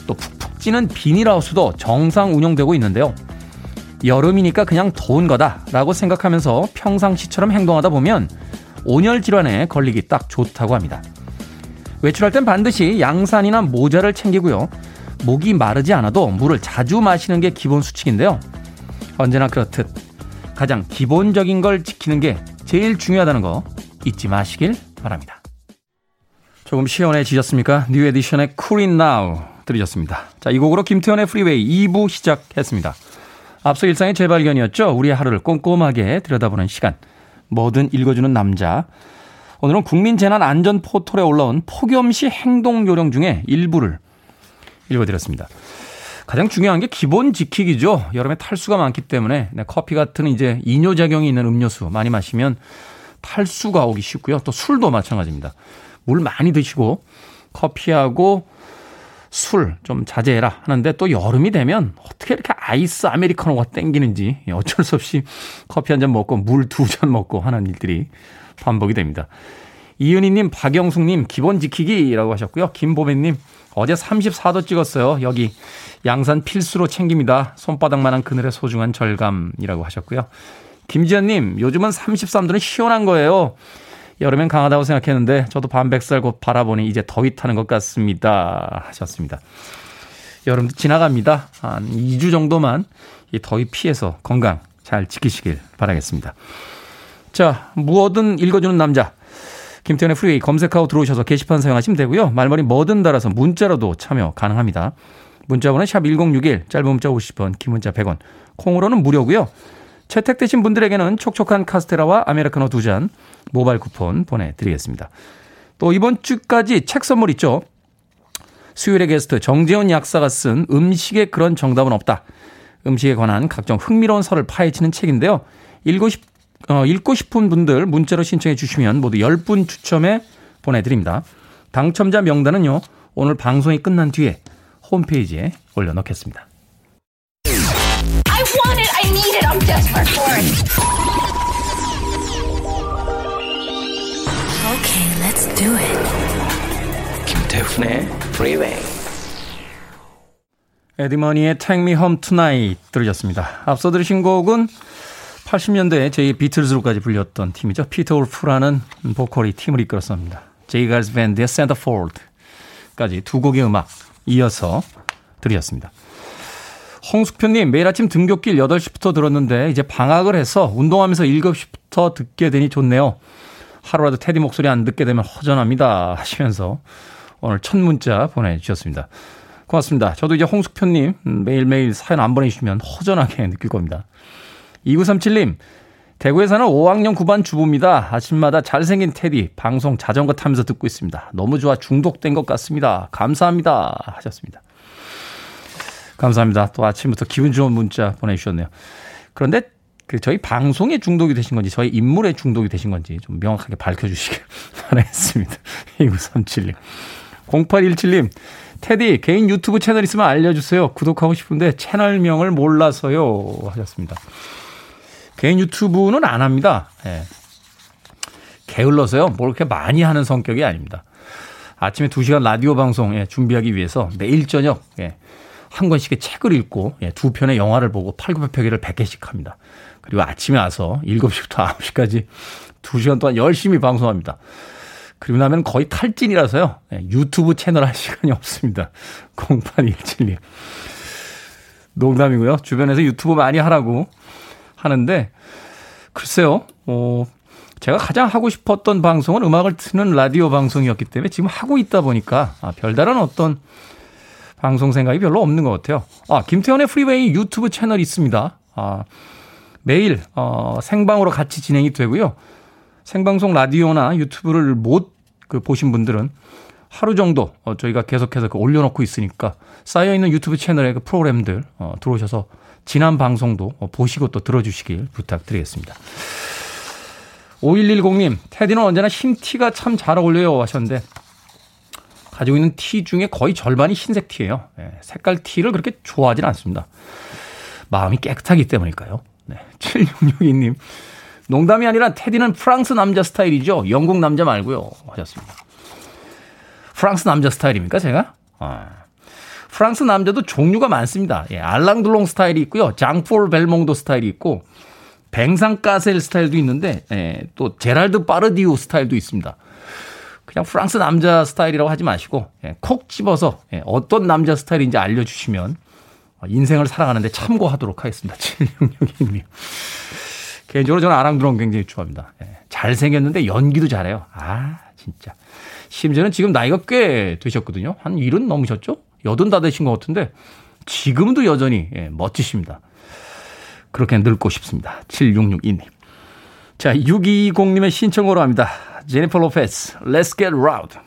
A: 또 푹푹 멋지는 비닐하우스도 정상 운영되고 있는데요. 여름이니까 그냥 더운 거다라고 생각하면서 평상시처럼 행동하다 보면 온열 질환에 걸리기 딱 좋다고 합니다. 외출할 땐 반드시 양산이나 모자를 챙기고요. 목이 마르지 않아도 물을 자주 마시는 게 기본 수칙인데요. 언제나 그렇듯 가장 기본적인 걸 지키는 게 제일 중요하다는 거 잊지 마시길 바랍니다. 조금 시원해지셨습니까? 뉴 에디션의 Cool 들으셨습니다. 자, 이 곡으로 김태훈의 프리웨이 2부 시작했습니다. 앞서 일상의 재발견이었죠. 우리의 하루를 꼼꼼하게 들여다보는 시간. 뭐든 읽어주는 남자. 오늘은 국민재난안전포털에 올라온 폭염시 행동 요령 중에 일부를 읽어드렸습니다. 가장 중요한 게 기본 지키기죠. 여름에 탈수가 많기 때문에 네, 커피 같은 이제 이뇨작용이 있는 음료수 많이 마시면 탈수가 오기 쉽고요. 또 술도 마찬가지입니다. 물 많이 드시고 커피하고 술 좀 자제해라 하는데 또 여름이 되면 어떻게 이렇게 아이스 아메리카노가 땡기는지 어쩔 수 없이 커피 한 잔 먹고 물 두 잔 먹고 하는 일들이 반복이 됩니다. 이은희님, 박영숙님, 기본 지키기라고 하셨고요. 김보배님, 어제 34도 찍었어요. 여기 양산 필수로 챙깁니다. 손바닥만한 그늘의 소중한 절감이라고 하셨고요. 김지현님, 요즘은 33도는 시원한 거예요. 여름엔 강하다고 생각했는데 저도 반백살 곧 바라보니 이제 더위 타는 것 같습니다. 하셨습니다. 여름도 지나갑니다. 한 2주 정도만 이 더위 피해서 건강 잘 지키시길 바라겠습니다. 자, 뭐든 읽어주는 남자. 김태훈의 프리웨이 검색하고 들어오셔서 게시판 사용하시면 되고요. 말머리 뭐든 달아서 문자로도 참여 가능합니다. 문자 번호 샵 1061, 짧은 문자 50원, 긴 문자 100원, 콩으로는 무료고요. 채택되신 분들에게는 촉촉한 카스테라와 아메리카노 두 잔 모바일 쿠폰 보내드리겠습니다. 또 이번 주까지 책 선물 있죠. 수요일의 게스트 정재훈 약사가 쓴 음식에 그런 정답은 없다. 음식에 관한 각종 흥미로운 설을 파헤치는 책인데요. 읽고 싶 어, 읽고 싶은 분들 문자로 신청해 주시면 모두 10분 추첨해 보내드립니다. 당첨자 명단은요, 오늘 방송이 끝난 뒤에 홈페이지에 올려놓겠습니다. I want it, I need it, I'm desperate for it. Okay, let's do it. 김태훈의 Freeway. 에디머니의 Take Me Home Tonight 들으셨습니다. 앞서 들으신 곡은 80년대에 제 비틀즈로까지 불렸던 팀이죠. 피터 울프라는 보컬이 팀을 이끌었습니다. 제이 갈스 밴드의 센터폴드까지 두 곡의 음악 이어서 들으셨습니다. 홍숙표님, 매일 아침 등굣길 8시부터 들었는데 이제 방학을 해서 운동하면서 7시부터 듣게 되니 좋네요. 하루라도 테디 목소리 안 듣게 되면 허전합니다. 하시면서 오늘 첫 문자 보내주셨습니다. 고맙습니다. 저도 이제 홍숙표님 매일매일 사연 안 보내주시면 허전하게 느낄 겁니다. 2937님, 대구에 사는 5학년 9반 주부입니다. 아침마다 잘생긴 테디 방송 자전거 타면서 듣고 있습니다. 너무 좋아 중독된 것 같습니다. 감사합니다. 하셨습니다. 감사합니다. 또 아침부터 기분 좋은 문자 보내주셨네요. 그런데 그 저희 방송에 중독이 되신 건지 저희 인물에 중독이 되신 건지 좀 명확하게 밝혀주시길 바라겠습니다. 2937님. 0817님. 테디 개인 유튜브 채널 있으면 알려주세요. 구독하고 싶은데 채널명을 몰라서요. 하셨습니다. 개인 유튜브는 안 합니다. 예. 게을러서요. 뭘 그렇게 많이 하는 성격이 아닙니다. 아침에 2시간 라디오 방송 예, 준비하기 위해서 매일 저녁 예, 한 권씩의 책을 읽고 예, 두 편의 영화를 보고 8, 900편을 100개씩 합니다. 그리고 아침에 와서 7시부터 9시까지 2시간 동안 열심히 방송합니다. 그리고 나면 거의 탈진이라서요. 예, 유튜브 채널 할 시간이 없습니다. 0817님. 농담이고요. 주변에서 유튜브 많이 하라고 하는데 글쎄요. 어, 제가 가장 하고 싶었던 방송은 음악을 트는 라디오 방송이었기 때문에 지금 하고 있다 보니까 아, 별다른 어떤 방송 생각이 별로 없는 것 같아요. 아, 김태훈의 프리웨이 유튜브 채널이 있습니다. 아, 매일 어, 생방으로 같이 진행이 되고요. 생방송 라디오나 유튜브를 못 그 보신 분들은 하루 정도 어, 저희가 계속해서 그 올려놓고 있으니까 쌓여 있는 유튜브 채널의 그 프로그램들 어, 들어오셔서 지난 방송도 보시고 또 들어주시길 부탁드리겠습니다. 5110님, 테디는 언제나 흰 티가 참 잘 어울려요 하셨는데, 가지고 있는 티 중에 거의 절반이 흰색 티예요. 네, 색깔 티를 그렇게 좋아하진 않습니다. 마음이 깨끗하기 때문일까요? 네, 7662님, 농담이 아니라 테디는 프랑스 남자 스타일이죠. 영국 남자 말고요. 하셨습니다. 프랑스 남자 스타일입니까, 제가? 아. 프랑스 남자도 종류가 많습니다. 예, 알랑둘롱 스타일이 있고요. 장폴 벨몽도 스타일이 있고 뱅상 까셀 스타일도 있는데 예, 또 제랄드 파르디우 스타일도 있습니다. 그냥 프랑스 남자 스타일이라고 하지 마시고 예, 콕 집어서 예, 어떤 남자 스타일인지 알려주시면 인생을 살아가는데 참고하도록 하겠습니다. 7662님. 개인적으로 저는 아랑드롱 굉장히 좋아합니다. 예, 잘생겼는데 연기도 잘해요. 아, 진짜. 심지어는 지금 나이가 꽤 되셨거든요. 한 일은 넘으셨죠? 여든 다 되신 것 같은데 지금도 여전히 예, 멋지십니다. 그렇게 늙고 싶습니다. 7662님. 자, 620님의 신청으로 합니다. 제니퍼 로페스, Let's Get Loud.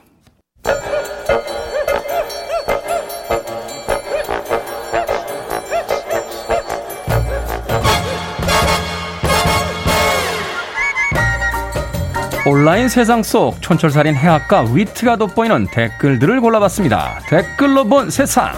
A: 온라인 세상 속 촌철살인 해학과 위트가 돋보이는 댓글들을 골라봤습니다. 댓글로 본 세상.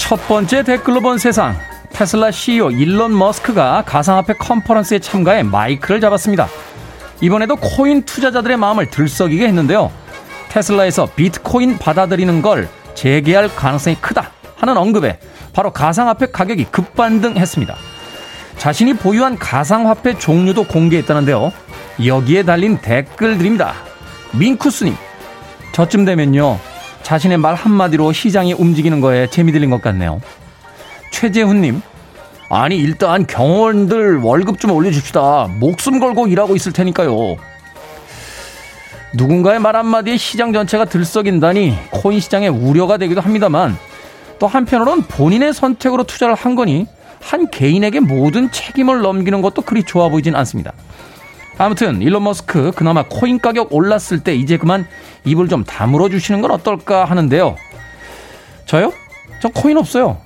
A: 첫 번째 댓글로 본 세상. 테슬라 CEO 일론 머스크가 가상화폐 컨퍼런스에 참가해 마이크를 잡았습니다. 이번에도 코인 투자자들의 마음을 들썩이게 했는데요. 테슬라에서 비트코인 받아들이는 걸 재개할 가능성이 크다 하는 언급에 바로 가상화폐 가격이 급반등했습니다. 자신이 보유한 가상화폐 종류도 공개했다는데요. 여기에 달린 댓글들입니다. 민쿠스님, 저쯤 되면요. 자신의 말 한마디로 시장이 움직이는 거에 재미 들린 것 같네요. 최재훈님, 아니, 일단 경호원들 월급 좀 올려줍시다. 목숨 걸고 일하고 있을 테니까요. 누군가의 말 한마디에 시장 전체가 들썩인다니 코인 시장에 우려가 되기도 합니다만 또 한편으론 본인의 선택으로 투자를 한 거니 한 개인에게 모든 책임을 넘기는 것도 그리 좋아 보이진 않습니다. 아무튼 일론 머스크 그나마 코인 가격 올랐을 때 이제 그만 입을 좀 다물어 주시는 건 어떨까 하는데요. 저요? 저 코인 없어요.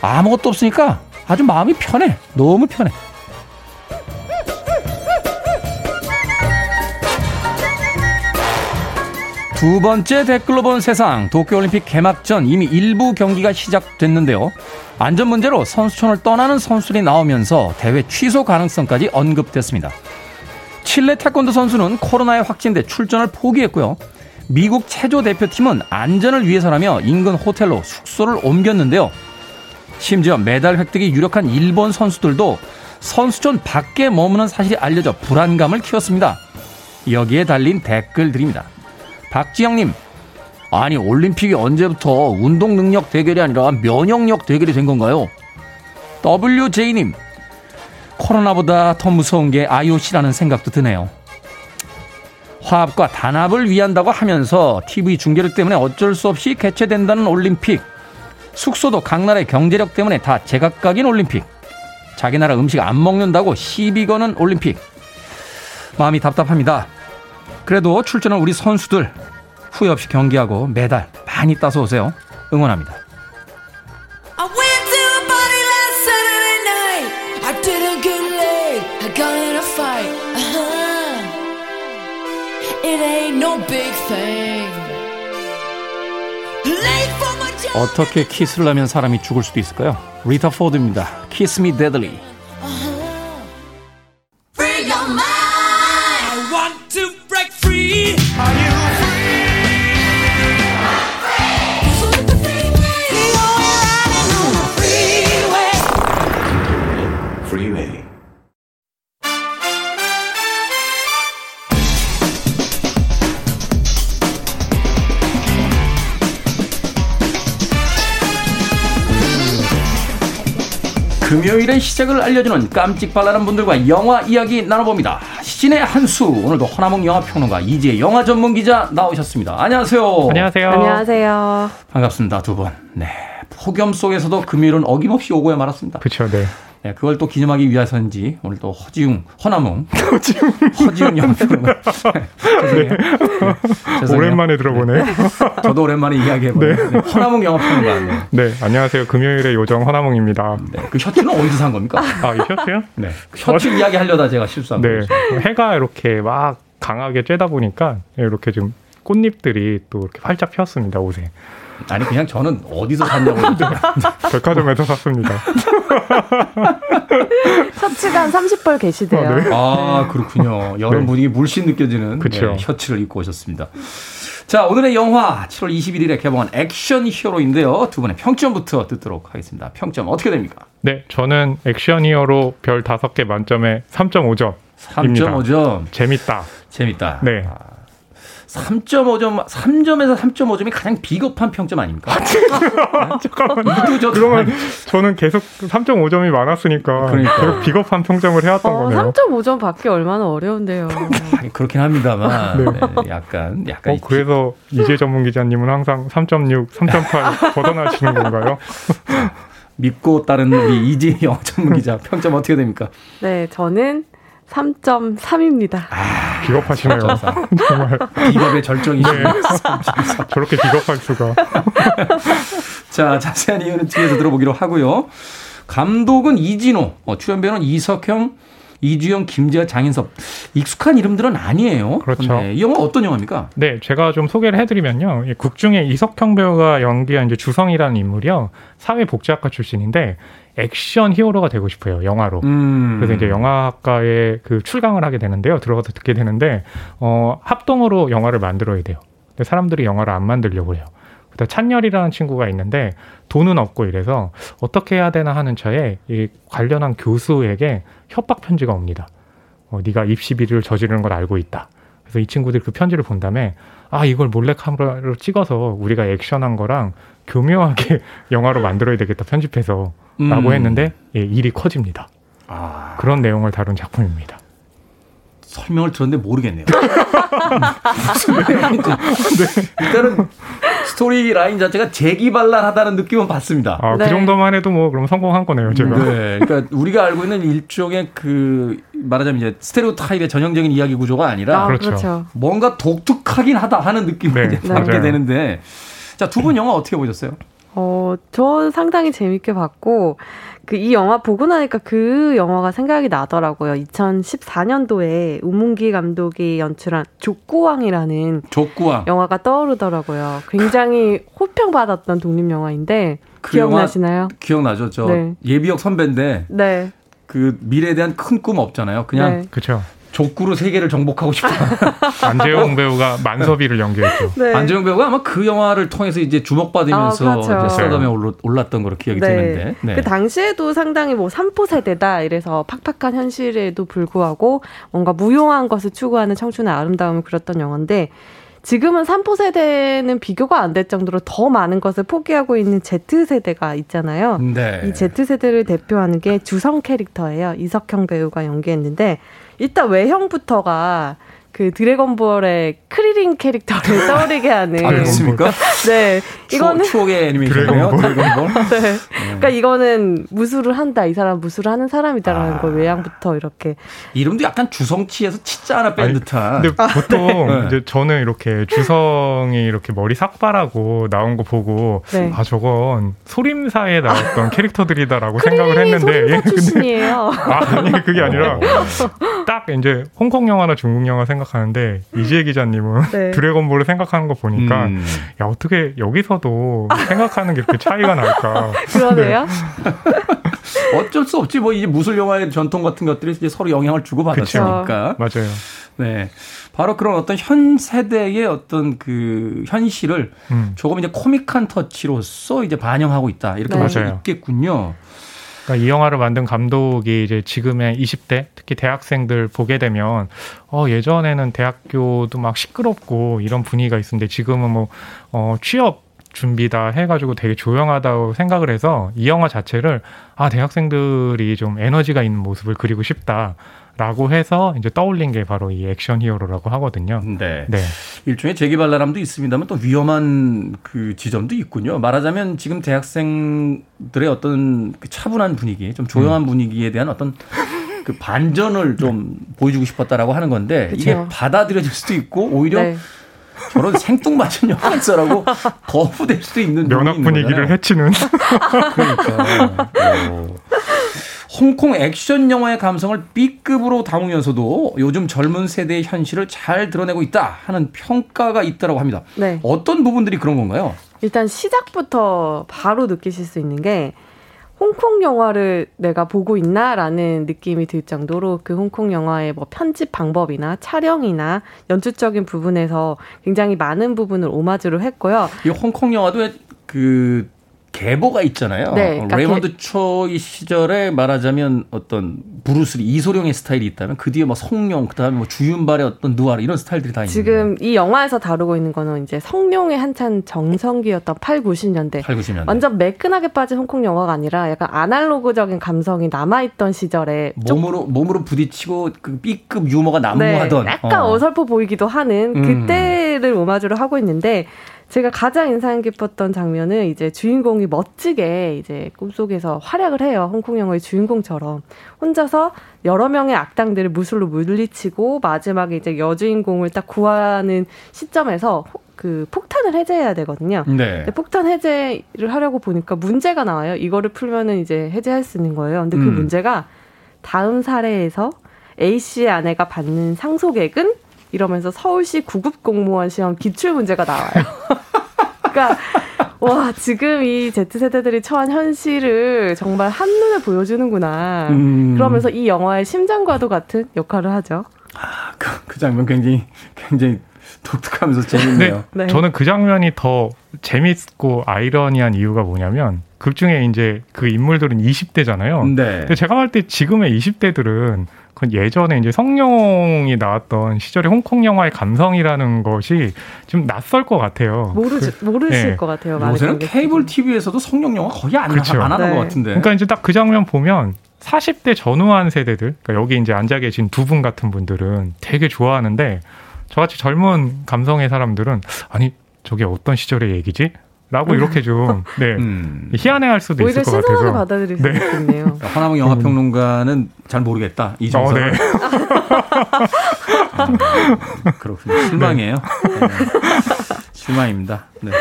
A: 아무것도 없으니까 아주 마음이 편해. 너무 편해. 두 번째 댓글로 본 세상 도쿄올림픽 개막 전 이미 일부 경기가 시작됐는데요. 안전 문제로 선수촌을 떠나는 선수들이 나오면서 대회 취소 가능성까지 언급됐습니다. 칠레 태권도 선수는 코로나에 확진돼 출전을 포기했고요. 미국 체조 대표팀은 안전을 위해서라며 인근 호텔로 숙소를 옮겼는데요. 심지어 메달 획득이 유력한 일본 선수들도 선수촌 밖에 머무는 사실이 알려져 불안감을 키웠습니다. 여기에 달린 댓글들입니다. 박지영님, 아니 올림픽이 언제부터 운동 능력 대결이 아니라 면역력 대결이 된 건가요? WJ님, 코로나보다 더 무서운 게 IOC라는 생각도 드네요. 화합과 단합을 위한다고 하면서 TV 중계력 때문에 어쩔 수 없이 개최된다는 올림픽. 숙소도 각 나라의 경제력 때문에 다 제각각인 올림픽. 자기 나라 음식 안 먹는다고 시비 거는 올림픽. 마음이 답답합니다. 그래도 출전한 우리 선수들 후회 없이 경기하고 메달 많이 따서 오세요. 응원합니다. 어떻게 키스를 하면 사람이 죽을 수도 있을까요? 리타 포드입니다. Kiss Me Deadly. 금요일의 시작을 알려주는 깜찍 발랄한 분들과 영화 이야기 나눠봅니다. 시진의 한수 오늘도 허나몽 영화평론가 이지혜 영화 전문 기자 나오셨습니다. 안녕하세요.
I: 안녕하세요.
F: 안녕하세요.
A: 반갑습니다 두 분. 네 폭염 속에서도 금요일은 어김없이 오고야 말았습니다.
I: 그렇죠. 네.
A: 네, 그걸 또 기념하기 위해서인지 오늘 또 허지웅, 허나몽, 허지웅, 허지웅 영평론가.
I: 네. 네. 오랜만에 들어보네.
A: 저도 오랜만에 이야기해보네요. 네. 네. 허나몽 영화평론가. 네.
I: 네, 안녕하세요. 금요일의 요정 허나몽입니다.
A: 네, 그 셔츠는 어디서 산 겁니까?
I: 아, 이 셔츠요?
A: 네, 셔츠 어... 이야기 하려다 제가 실수한
I: 네, 거죠. 해가 이렇게 막 강하게 쬐다 보니까 이렇게 좀 꽃잎들이 또 이렇게 활짝 피었습니다 옷에.
A: 아니 그냥 저는 어디서 샀냐고.
I: 백화점에서 샀습니다.
M: 셔츠가 한 30벌 계시대요.
A: 아, 네. 아 그렇군요. 여름 네. 분위기 물씬 느껴지는 네, 셔츠를 입고 오셨습니다. 자, 오늘의 영화 7월 21일에 개봉한 액션 히어로인데요. 두 분의 평점부터 듣도록 하겠습니다. 평점 어떻게 됩니까?
I: 네, 저는 액션 히어로 별 5개 만점에 3.5점.
A: 3.5점.
I: 재밌다.
A: 재밌다.
I: 네.
A: 아, 3.5점, 3점에서 3.5점이 가장 비겁한 평점 아닙니까?
I: 아, 잠깐만요. 저 그러면 저는 계속 3.5점이 많았으니까 그러니까. 계속 비겁한 평점을 해왔던
M: 어,
I: 거네요.
M: 3.5점 받기 얼마나 어려운데요.
A: 그렇긴 합니다만 네. 네, 약간 약간
I: 어, 그래서 이재 전문 기자님은 항상 3.6, 3.8 벗어나시는 건가요?
A: 믿고 따른 우리 이재 영어 전문 기자 평점 어떻게 됩니까?
M: 네, 저는 3.3입니다.
I: 아, 비겁하시네요.
A: 정말. 비겁의 절정이시네. 네.
I: 저렇게 비겁할 수가.
A: 자, 자세한 이유는 뒤에서 들어보기로 하고요. 감독은 이진호, 어, 출연 배우는 이석형, 이주영, 김재하, 장인섭. 익숙한 이름들은 아니에요.
I: 그렇죠.
A: 네, 이 영화 어떤 영화입니까?
I: 네, 제가 좀 소개를 해드리면요. 국중에 이석형 배우가 연기한 이제 주성이라는 인물이요. 사회복지학과 출신인데 액션 히어로가 되고 싶어요. 영화로.
A: 음.
I: 그래서 이제 영화학과에 그 출강을 하게 되는데요. 들어가서 듣게 되는데 어, 합동으로 영화를 만들어야 돼요. 근데 사람들이 영화를 안 만들려고 해요. 그다음 찬열이라는 친구가 있는데 돈은 없고 이래서 어떻게 해야 되나 하는 차에 이 관련한 교수에게 협박 편지가 옵니다. 어, 네가 입시 비리를 저지르는 걸 알고 있다. 그래서 이 친구들이 그 편지를 본 다음에 아 이걸 몰래 카메라로 찍어서 우리가 액션한 거랑 교묘하게 영화로 만들어야 되겠다 편집해서 라고
A: 음.
I: 했는데 예, 일이 커집니다.
A: 아,
I: 그런 내용을 다룬 작품입니다.
A: 설명을 들었는데 모르겠네요. 무슨 내용인지. 네. 일단은 스토리 라인 자체가 재기발랄하다는 느낌은 받습니다.
I: 아,
M: 네.
I: 그 정도만 해도 뭐 그럼 성공한 거네요, 제가.
A: 네. 그러니까 우리가 알고 있는 일종의 그 말하자면 이제 스테레오 타입의 전형적인 이야기 구조가 아니라
M: 아,
I: 그렇죠.
M: 그렇죠.
A: 뭔가 독특하긴 하다 하는 느낌을
I: 네,
A: 받게
I: 맞아요.
A: 되는데 자, 두 분 영화 어떻게 보셨어요?
M: 어, 저 상당히 재밌게 봤고, 그 이 영화 보고 나니까 그 영화가 생각이 나더라고요. 2014년도에 우문기 감독이 연출한 족구왕이라는
A: 족구왕.
M: 영화가 떠오르더라고요. 굉장히 호평받았던 독립영화인데,
A: 그 영화
M: 기억나시나요?
A: 기억나죠? 저
M: 네.
A: 예비역 선배인데
M: 네.
A: 그 미래에 대한 큰 꿈 없잖아요. 그냥
M: 네.
I: 그렇죠.
A: 족구로 세계를 정복하고 싶다.
I: 안재영 배우가 만섭이를 연기했죠.
M: 네.
A: 안재영 배우가 아마 그 영화를 통해서 이제 주목받으면서
M: 아, 그렇죠.
A: 이제 스타덤에 올라- 올랐던 거로 기억이 드는데. 네.
M: 그 당시에도 상당히 뭐 삼포 세대다 이래서 팍팍한 현실에도 불구하고 뭔가 무용한 것을 추구하는 청춘의 아름다움을 그렸던 영화인데 지금은 삼포 세대는 비교가 안 될 정도로 더 많은 것을 포기하고 있는 Z 세대가 있잖아요.
A: 네.
M: 이 Z 세대를 대표하는 게 주성 캐릭터예요. 이석형 배우가 연기했는데 일단 외형부터가 그 드래곤볼의 크리링 캐릭터를 떠오르게 하는
A: 아, 그렇습니까?
M: 네 이거는
A: 추억, 의 애니메이션이네요. 드래곤볼.
M: 네. 그러니까 이거는 무술을 한다. 이 사람 무술을 하는 사람이다라는
A: 아.
M: 걸 외양부터 이렇게.
A: 이름도 약간 주성치에서 치자 하나 뺀
I: 아니,
A: 듯한.
I: 근데 보통
A: 네.
I: 이제 저는 이렇게 주성이 이렇게 머리 삭발하고 나온 거 보고
M: 네.
I: 아 저건 소림사에 나왔던 캐릭터들이다라고 생각을 했는데
M: 소림사
I: 예, 근데
M: 출신이에요.
I: 아니 그게 아니라
A: 어.
I: 딱 이제 홍콩 영화나 중국 영화 생각하는데 이지혜 기자님은
M: 네.
I: 드래곤볼을 생각하는 거 보니까
A: 음.
I: 야 어떻게 여기서도 생각하는 게 그렇게 차이가 날까?
M: 그러네요.
A: 어쩔 수 없지. 뭐 이제 무술 영화의 전통 같은 것들이 이제 서로 영향을 주고 받았으니까.
I: 맞아요.
A: 네. 바로 그런 어떤 현 세대의 어떤 그 현실을
I: 음.
A: 조금 이제 코믹한 터치로서 이제 반영하고 있다. 이렇게
M: 네.
A: 볼수
I: 맞아요.
A: 있겠군요.
I: 그러니까 이 영화를 만든 감독이 이제 지금의 20대 특히 대학생들 보게 되면 어 예전에는 대학교도 막 시끄럽고 이런 분위기가 있었는데 지금은 뭐어 취업 준비다 해가지고 되게 조용하다고 생각을 해서 이 영화 자체를 아 대학생들이 좀 에너지가 있는 모습을 그리고 싶다 라고 해서 이제 떠올린 게 바로 이 액션 히어로라고 하거든요.
A: 네.
I: 네,
A: 일종의 재기발랄함도 있습니다만 또 위험한 그 지점도 있군요. 말하자면 지금 대학생들의 어떤 그 차분한 분위기, 좀 조용한 분위기에 대한 어떤 그 반전을 좀 보여주고 싶었다라고 하는 건데 이게
M: 그쵸.
A: 받아들여질 수도 있고 오히려
M: 네.
A: 저런 생뚱맞은 영화사라고 거부될 수도 있는
I: 면학 분위기를. 해치는
A: 그러니까. 어. 홍콩 액션 영화의 감성을 B급으로 담으면서도 요즘 젊은 세대의 현실을 잘 드러내고 있다 하는 평가가 있다고 합니다.
M: 네.
A: 어떤 부분들이 그런 건가요?
M: 일단 시작부터 바로 느끼실 수 있는 게 홍콩 영화를 내가 보고 있나라는 느낌이 들 정도로 그 홍콩 영화의 뭐 편집 방법이나 촬영이나 연출적인 부분에서 굉장히 많은 부분을 오마주를 했고요.
A: 이 홍콩 영화도 그 계보가 있잖아요. 네, 그러니까 레이먼드 게... 초이 시절에 말하자면 어떤 브루스리 이소룡의 스타일이 있다면 그 뒤에 뭐 성룡 그다음에 뭐 주윤발의 어떤 누아르 이런 스타일들이 다 있는
M: 지금 이 영화에서 다루고 있는 거는 이제 성룡의 한참 정성기였던 8, 90년대.
A: 8, 90년대.
M: 완전 매끈하게 빠진 홍콩 영화가 아니라 약간 아날로그적인 감성이 남아 있던 시절에
A: 몸으로 좀... 몸으로 부딪히고 그 B급 유머가 난무하던
M: 네, 약간 어. 설퍼 보이기도 하는 음. 그때를 오마주를 하고 있는데 제가 가장 인상 깊었던 장면은 이제 주인공이 멋지게 이제 꿈속에서 활약을 해요. 홍콩 영화의 주인공처럼. 혼자서 여러 명의 악당들을 무술로 물리치고 마지막에 이제 여주인공을 딱 구하는 시점에서 그 폭탄을 해제해야 되거든요. 네. 폭탄 해제를 하려고 보니까 문제가 나와요. 이거를 풀면은 이제 해제할 수 있는 거예요. 근데 그 음. 문제가 다음 사례에서 A 씨의 아내가 받는 상속액은 이러면서 서울시 구급 공무원 시험 기출 문제가 나와요. 그러니까 와 지금 이 Z 세대들이 처한 현실을 정말 한 눈에 보여주는구나. 음. 그러면서 이 영화의 심장과도 같은 역할을 하죠.
A: 아, 그, 그 장면 굉장히 굉장히 독특하면서 재밌네요.
I: 네. 저는 그 장면이 더 재밌고 아이러니한 이유가 뭐냐면 극 중에 이제 그 인물들은 20대잖아요. 네. 근데 제가 볼 때 지금의 20대들은 그 예전에 이제 성룡이 나왔던 시절의 홍콩 영화의 감성이라는 것이 좀 낯설 것 같아요.
M: 모르 그, 모르실 네. 것 같아요.
A: 요새는 케이블 TV에서도 성룡 영화 거의 안, 그렇죠. 안 하는 네. 것 같은데.
I: 그러니까 이제 딱 그 장면 보면 40대 전후한 세대들, 그러니까 여기 이제 앉아 계신 두 분 같은 분들은 되게 좋아하는데 저같이 젊은 감성의 사람들은 아니 저게 어떤 시절의 얘기지? 라고 이렇게 좀 네, 음. 희한해할 수도 있을 것 같아서 오히려
M: 신선하게 받아들일 수 네. 있겠네요.
A: 하나문 영화 평론가는 잘 모르겠다 이정선. 어, 네. 음, 그렇군요. 실망이에요. 네. 실망입니다. 네.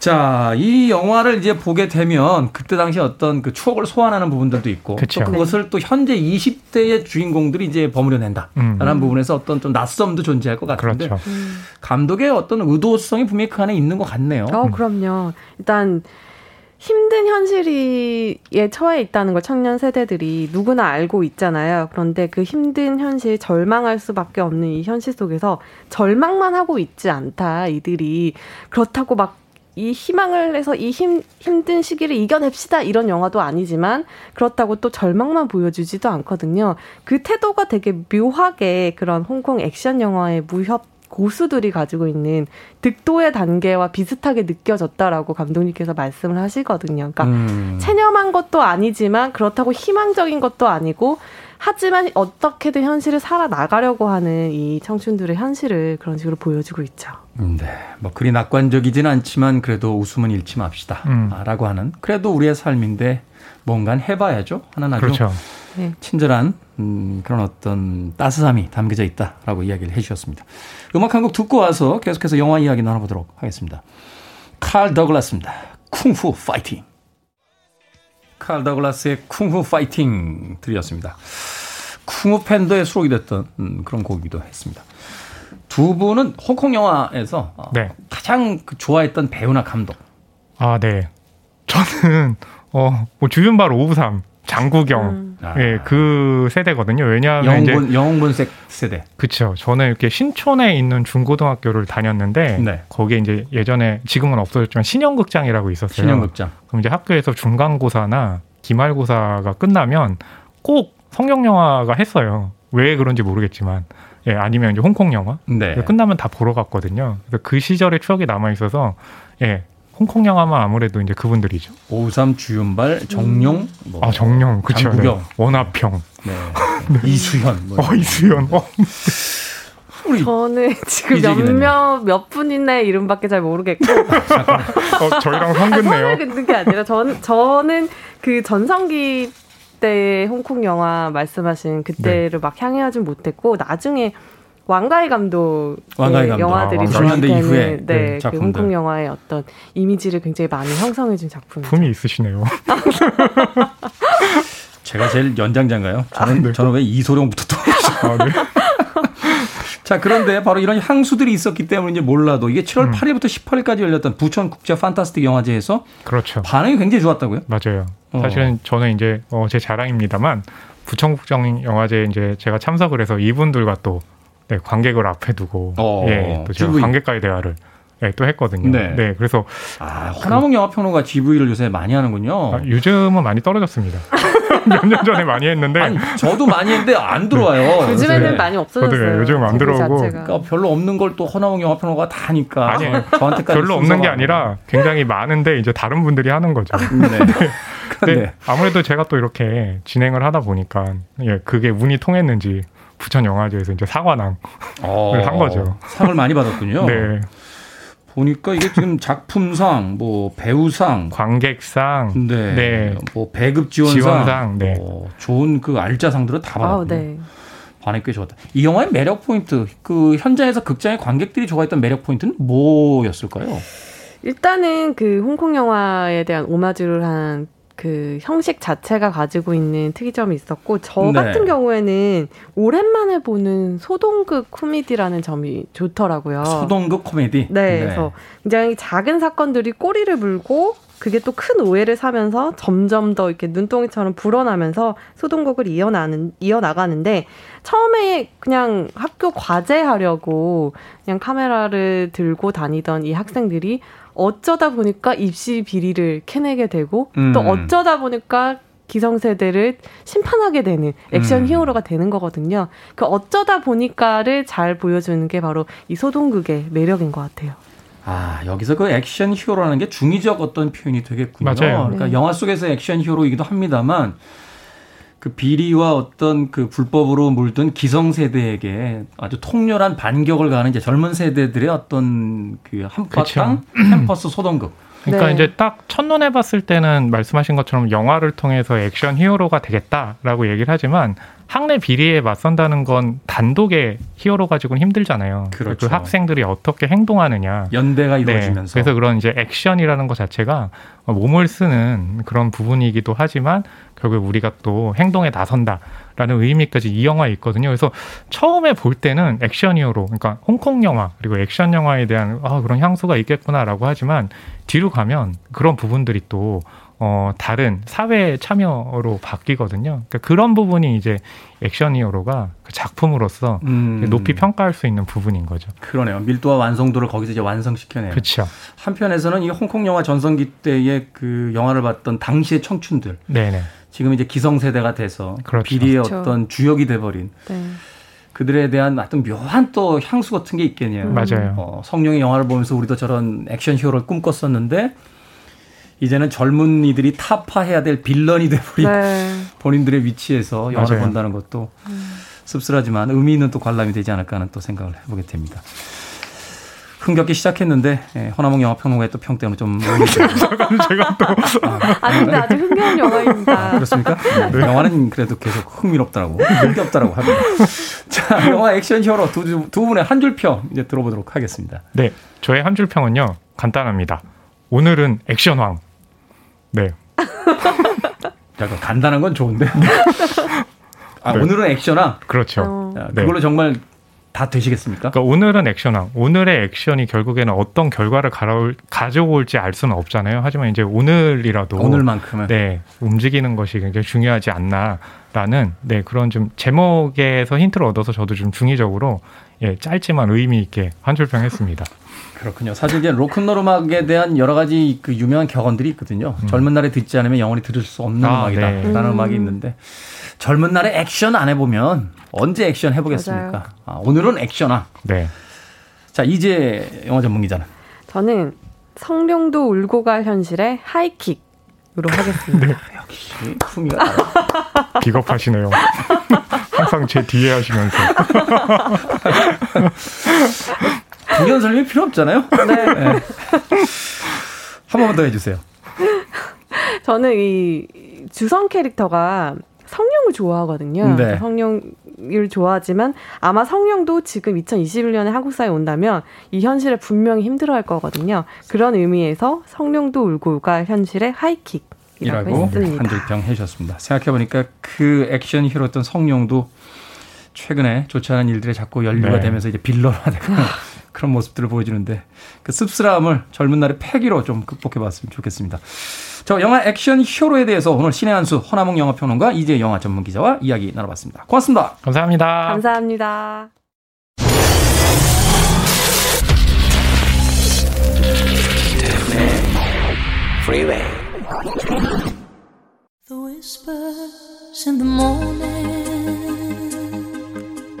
A: 자, 이 영화를 이제 보게 되면 그때 당시 어떤 그 추억을 소환하는 부분들도 있고 그쵸. 또 그것을 또 현재 20대의 주인공들이 이제 버무려낸다라는 음. 부분에서 어떤 좀 낯섦도 존재할 것 같은데 그렇죠. 감독의 어떤 의도성이 분명히 그 안에 있는 것 같네요.
M: 어, 그럼요. 일단 힘든 현실에 처해 있다는 걸 청년 세대들이 누구나 알고 있잖아요. 그런데 그 힘든 현실, 절망할 수밖에 없는 이 현실 속에서 절망만 하고 있지 않다. 이들이 그렇다고 막 이 희망을 해서 이 힘, 힘든 시기를 이겨냅시다 이런 영화도 아니지만 그렇다고 또 절망만 보여주지도 않거든요. 그 태도가 되게 묘하게 그런 홍콩 액션 영화의 무협 고수들이 가지고 있는 득도의 단계와 비슷하게 느껴졌다라고 감독님께서 말씀을 하시거든요. 그러니까 음. 체념한 것도 아니지만 그렇다고 희망적인 것도 아니고 하지만 어떻게든 현실을 살아나가려고 하는 이 청춘들의 현실을 그런 식으로 보여주고 있죠.
A: 음, 네. 뭐 그리 낙관적이지는 않지만 그래도 웃음은 잃지 맙시다. 음. 라고 하는 그래도 우리의 삶인데 뭔가 해봐야죠. 하는 아주 그렇죠. 네. 친절한 음, 그런 어떤 따스함이 담겨져 있다라고 이야기를 해주셨습니다. 음악 한 곡 듣고 와서 계속해서 영화 이야기 나눠보도록 하겠습니다. 칼 더글라스입니다. 쿵후 파이팅. 칼 더글라스의 쿵후 파이팅 들이었습니다. 쿵후 팬더에 수록이 됐던 음, 그런 곡이기도 했습니다. 두 분은 홍콩 영화에서 어, 네. 가장 그 좋아했던 배우나 감독.
I: 아, 네. 저는 어, 뭐 주윤발 오부삼 장구경 음. 예, 그 세대거든요. 왜냐하면
A: 영웅본, 영웅본색 세대.
I: 그렇죠. 저는 이렇게 신촌에 있는 중고등학교를 다녔는데 네. 거기에 이제 예전에 지금은 없어졌지만 신영극장이라고 있었어요.
A: 신영극장.
I: 그럼 이제 학교에서 중간고사나 기말고사가 끝나면 꼭 성경 영화가 했어요. 왜 그런지 모르겠지만. 예, 아니면 이제 홍콩 영화. 네. 끝나면 다 보러 갔거든요. 그래서 그 시절의 추억이 남아 있어서 예, 홍콩 영화만 아무래도 이제 그분들이죠.
A: 오삼 주윤발, 정용, 음.
I: 뭐, 아 정용, 그쵸. 네. 원하평, 네.
A: 네. 이수현,
I: 뭐. 어 이수현. 어.
M: 저는 지금 몇몇 몇 분이네 이름밖에 잘 모르겠고.
I: 어, 저희랑 성긋네요.
M: 아, 긋는 게 아니라 전 저는 그 전성기 때 홍콩 영화 말씀하신 그때를 네. 막 향해하진 못했고 나중에 왕가희 감독. 영화들이
A: 저한테 아, 이후에
M: 네, 네그 홍콩 영화의 어떤 이미지를 굉장히 많이 형성해준 작품이죠.
I: 품이 있으시네요.
A: 제가 제일 연장자인가요? 저는 아, 네. 저는 왜 이소룡부터 또 아, 네. 자, 그런데 바로 이런 향수들이 있었기 때문인지 몰라도 이게 7월 음. 8일부터 18일까지 열렸던 부천 국제 판타스틱 영화제에서
I: 그렇죠.
A: 반응이 굉장히 좋았다고요?
I: 맞아요. 어. 사실은 저는 이제 어, 제 자랑입니다만 부천 국정 영화제 이제 제가 참석을 해서 이분들과 또 네, 관객을 앞에 두고 어. 예, 또 제가 관객과의 대화를 네, 또 했거든요. 네. 네 그래서
A: 아, 허나몽 영화 평론가 GV를 요새 많이 하는군요. 아,
I: 요즘은 많이 떨어졌습니다. 몇 년 전에 많이 했는데
A: 아니, 저도 많이 했는데 안 들어와요.
M: 네. 요즘에는 네. 많이 없어졌어요.
I: 요즘 안 들어오고
A: 그러니까 별로 없는 걸 또 허나몽 영화 평론가 다 하니까
I: 아니 저한테까지 별로 없는 게 아니라 굉장히 많은데 이제 다른 분들이 하는 거죠. 네. 네. 네. 아무래도 제가 또 이렇게 진행을 하다 보니까 예, 그게 운이 통했는지 부천 영화제에서 이제 사관왕을 어, 한 거죠.
A: 상을 많이 받았군요. 네. 보니까 이게 지금 작품상, 뭐 배우상,
I: 관객상,
A: 네, 네. 뭐 배급 지원상, 지원상 네. 뭐 좋은 그 알짜상들은 다 받았고. 네. 반응이 꽤 좋았다. 이 영화의 매력 포인트, 그 현장에서 극장의 관객들이 좋아했던 매력 포인트는 뭐였을까요?
M: 일단은 그 홍콩 영화에 대한 오마주를 한 그 형식 자체가 가지고 있는 특이점이 있었고 저 네. 같은 경우에는 오랜만에 보는 소동극 코미디라는 점이 좋더라고요.
A: 소동극 코미디.
M: 네, 네. 그래서 굉장히 작은 사건들이 꼬리를 물고 그게 또 큰 오해를 사면서 점점 더 이렇게 눈덩이처럼 불어나면서 소동극을 이어나는 이어나가는데 처음에 그냥 학교 과제하려고 그냥 카메라를 들고 다니던 이 학생들이 어쩌다 보니까 입시 비리를 캐내게 되고 음. 또 어쩌다 보니까 기성세대를 심판하게 되는 액션 음. 히어로가 되는 거거든요. 그 어쩌다 보니까를 잘 보여주는 게 바로 이 소동극의 매력인 것 같아요.
A: 아, 여기서 그 액션 히어로라는 게 중의적 어떤 표현이 되겠군요.
I: 맞아요.
A: 그러니까 네. 영화 속에서 액션 히어로이기도 합니다만 그 비리와 어떤 그 불법으로 물든 기성세대에게 아주 통렬한 반격을 가는 이제 젊은 세대들의 어떤 그 한바탕 캠퍼스 소동극.
I: 그러니까 네. 이제 딱 첫눈에 봤을 때는 말씀하신 것처럼 영화를 통해서 액션 히어로가 되겠다라고 얘기를 하지만 학내 비리에 맞선다는 건 단독의 히어로 가지고는 힘들잖아요. 그렇죠. 그 학생들이 어떻게 행동하느냐.
A: 연대가 네. 이루어지면서.
I: 네. 그래서 그런 이제 액션이라는 것 자체가 몸을 쓰는 그런 부분이기도 하지만 결국 우리가 또 행동에 나선다 라는 의미까지 이 영화에 있거든요. 그래서 처음에 볼 때는 액션 히어로, 그러니까 홍콩 영화 그리고 액션 영화에 대한 아 그런 향수가 있겠구나라고 하지만 뒤로 가면 그런 부분들이 또 어, 다른 사회 참여로 바뀌거든요. 그러니까 그런 부분이 이제 액션 히어로가 그 작품으로서 음. 높이 평가할 수 있는 부분인 거죠.
A: 그러네요. 밀도와 완성도를 거기서 이제 완성시켜내요.
I: 그렇죠.
A: 한편에서는 이 홍콩 영화 전성기 때의 그 영화를 봤던 당시의 청춘들. 네네. 지금 이제 기성세대가 돼서 그렇죠. 비리의 그렇죠. 어떤 주역이 돼버린. 네. 그들에 대한 어떤 묘한 또 향수 같은 게 있겠네요.
I: 맞아요.
A: 어, 성룡의 영화를 보면서 우리도 저런 액션 히어로를 꿈꿨었는데 이제는 젊은이들이 타파해야 될 빌런이 돼버린 네. 본인들의 위치에서 영화를 맞아요. 본다는 것도 음. 씁쓸하지만 의미 있는 또 관람이 되지 않을까 하는 또 생각을 해보게 됩니다. 흥겹게 시작했는데 예, 허나몽 영화 평론가의 또 평 때문에 좀
I: 제가 또
M: 아, 니 근데 아주 흥겨운 영화입니다.
A: 아, 그렇습니까? 네. 영화는 그래도 계속 흥미롭더라고 흥겹더라고 합니다. 자, 영화 액션 히어로 두, 두 분의 한 줄 평 이제 들어보도록 하겠습니다.
I: 네, 저의 한 줄 평은요 간단합니다. 오늘은 액션왕. 네.
A: 약간 간단한 건 좋은데. 아, 네. 오늘은 액션왕.
I: 그렇죠. 어.
A: 그걸로 네. 정말 다 되시겠습니까?
I: 그러니까 오늘은 액션왕. 오늘의 액션이 결국에는 어떤 결과를 가져올, 가져올지 알 수는 없잖아요. 하지만 이제 오늘이라도
A: 오늘만큼은
I: 네 움직이는 것이 굉장히 중요하지 않나라는 네 그런 좀 제목에서 힌트를 얻어서 저도 좀 중의적으로 예 짧지만 의미 있게 한 줄평 했습니다.
A: 그렇군요. 사실 이제 로큰롤 음악에 대한 여러 가지 그 유명한 격언들이 있거든요. 음. 젊은 날에 듣지 않으면 영원히 들을 수 없는 아, 음악이다라는 네. 음악이 있는데 젊은 날에 액션 안 해보면 언제 액션 해보겠습니까? 아, 오늘은 액션아.
I: 네.
A: 자 이제 영화 전문 기자는
M: 저는 성룡도 울고 갈 현실의 하이킥 으로 하겠습니다. 네.
A: 역시 품위가
I: 비겁하시네요. 항상 제 뒤에 하시면서.
A: 부연 설명이 필요 없잖아요. 네. 네. 한 번만 더 해주세요.
M: 저는 이 주성 캐릭터가 성룡을 좋아하거든요. 네. 성룡을 좋아하지만 아마 성룡도 지금 2021년에 한국 사회에 온다면 이 현실을 분명히 힘들어할 거거든요. 그런 의미에서 성룡도 울고 갈 현실의 하이킥. 이라고
A: 한줄평 해주셨습니다. 생각해보니까 그 액션 히로였던 성룡도 최근에 좋지 않은 일들에 자꾸 연루가 네. 되면서 이제 빌런화 되고 그런 모습들을 보여주는데 그 씁쓸함을 젊은 날의 패기로 좀 극복해 봤으면 좋겠습니다. 저 영화 액션 히어로에 대해서 오늘 신의 한수 허나몽 영화평론가 이재 영화 전문 기자와 이야기 나눠봤습니다. 고맙습니다.
I: 감사합니다.
M: 감사합니다.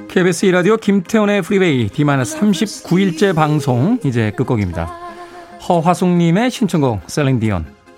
A: KBS 이라디오 김태훈의 프리웨이 D-39일째 방송 이제 끝곡입니다. 허화숙님의 신청곡 셀린 디온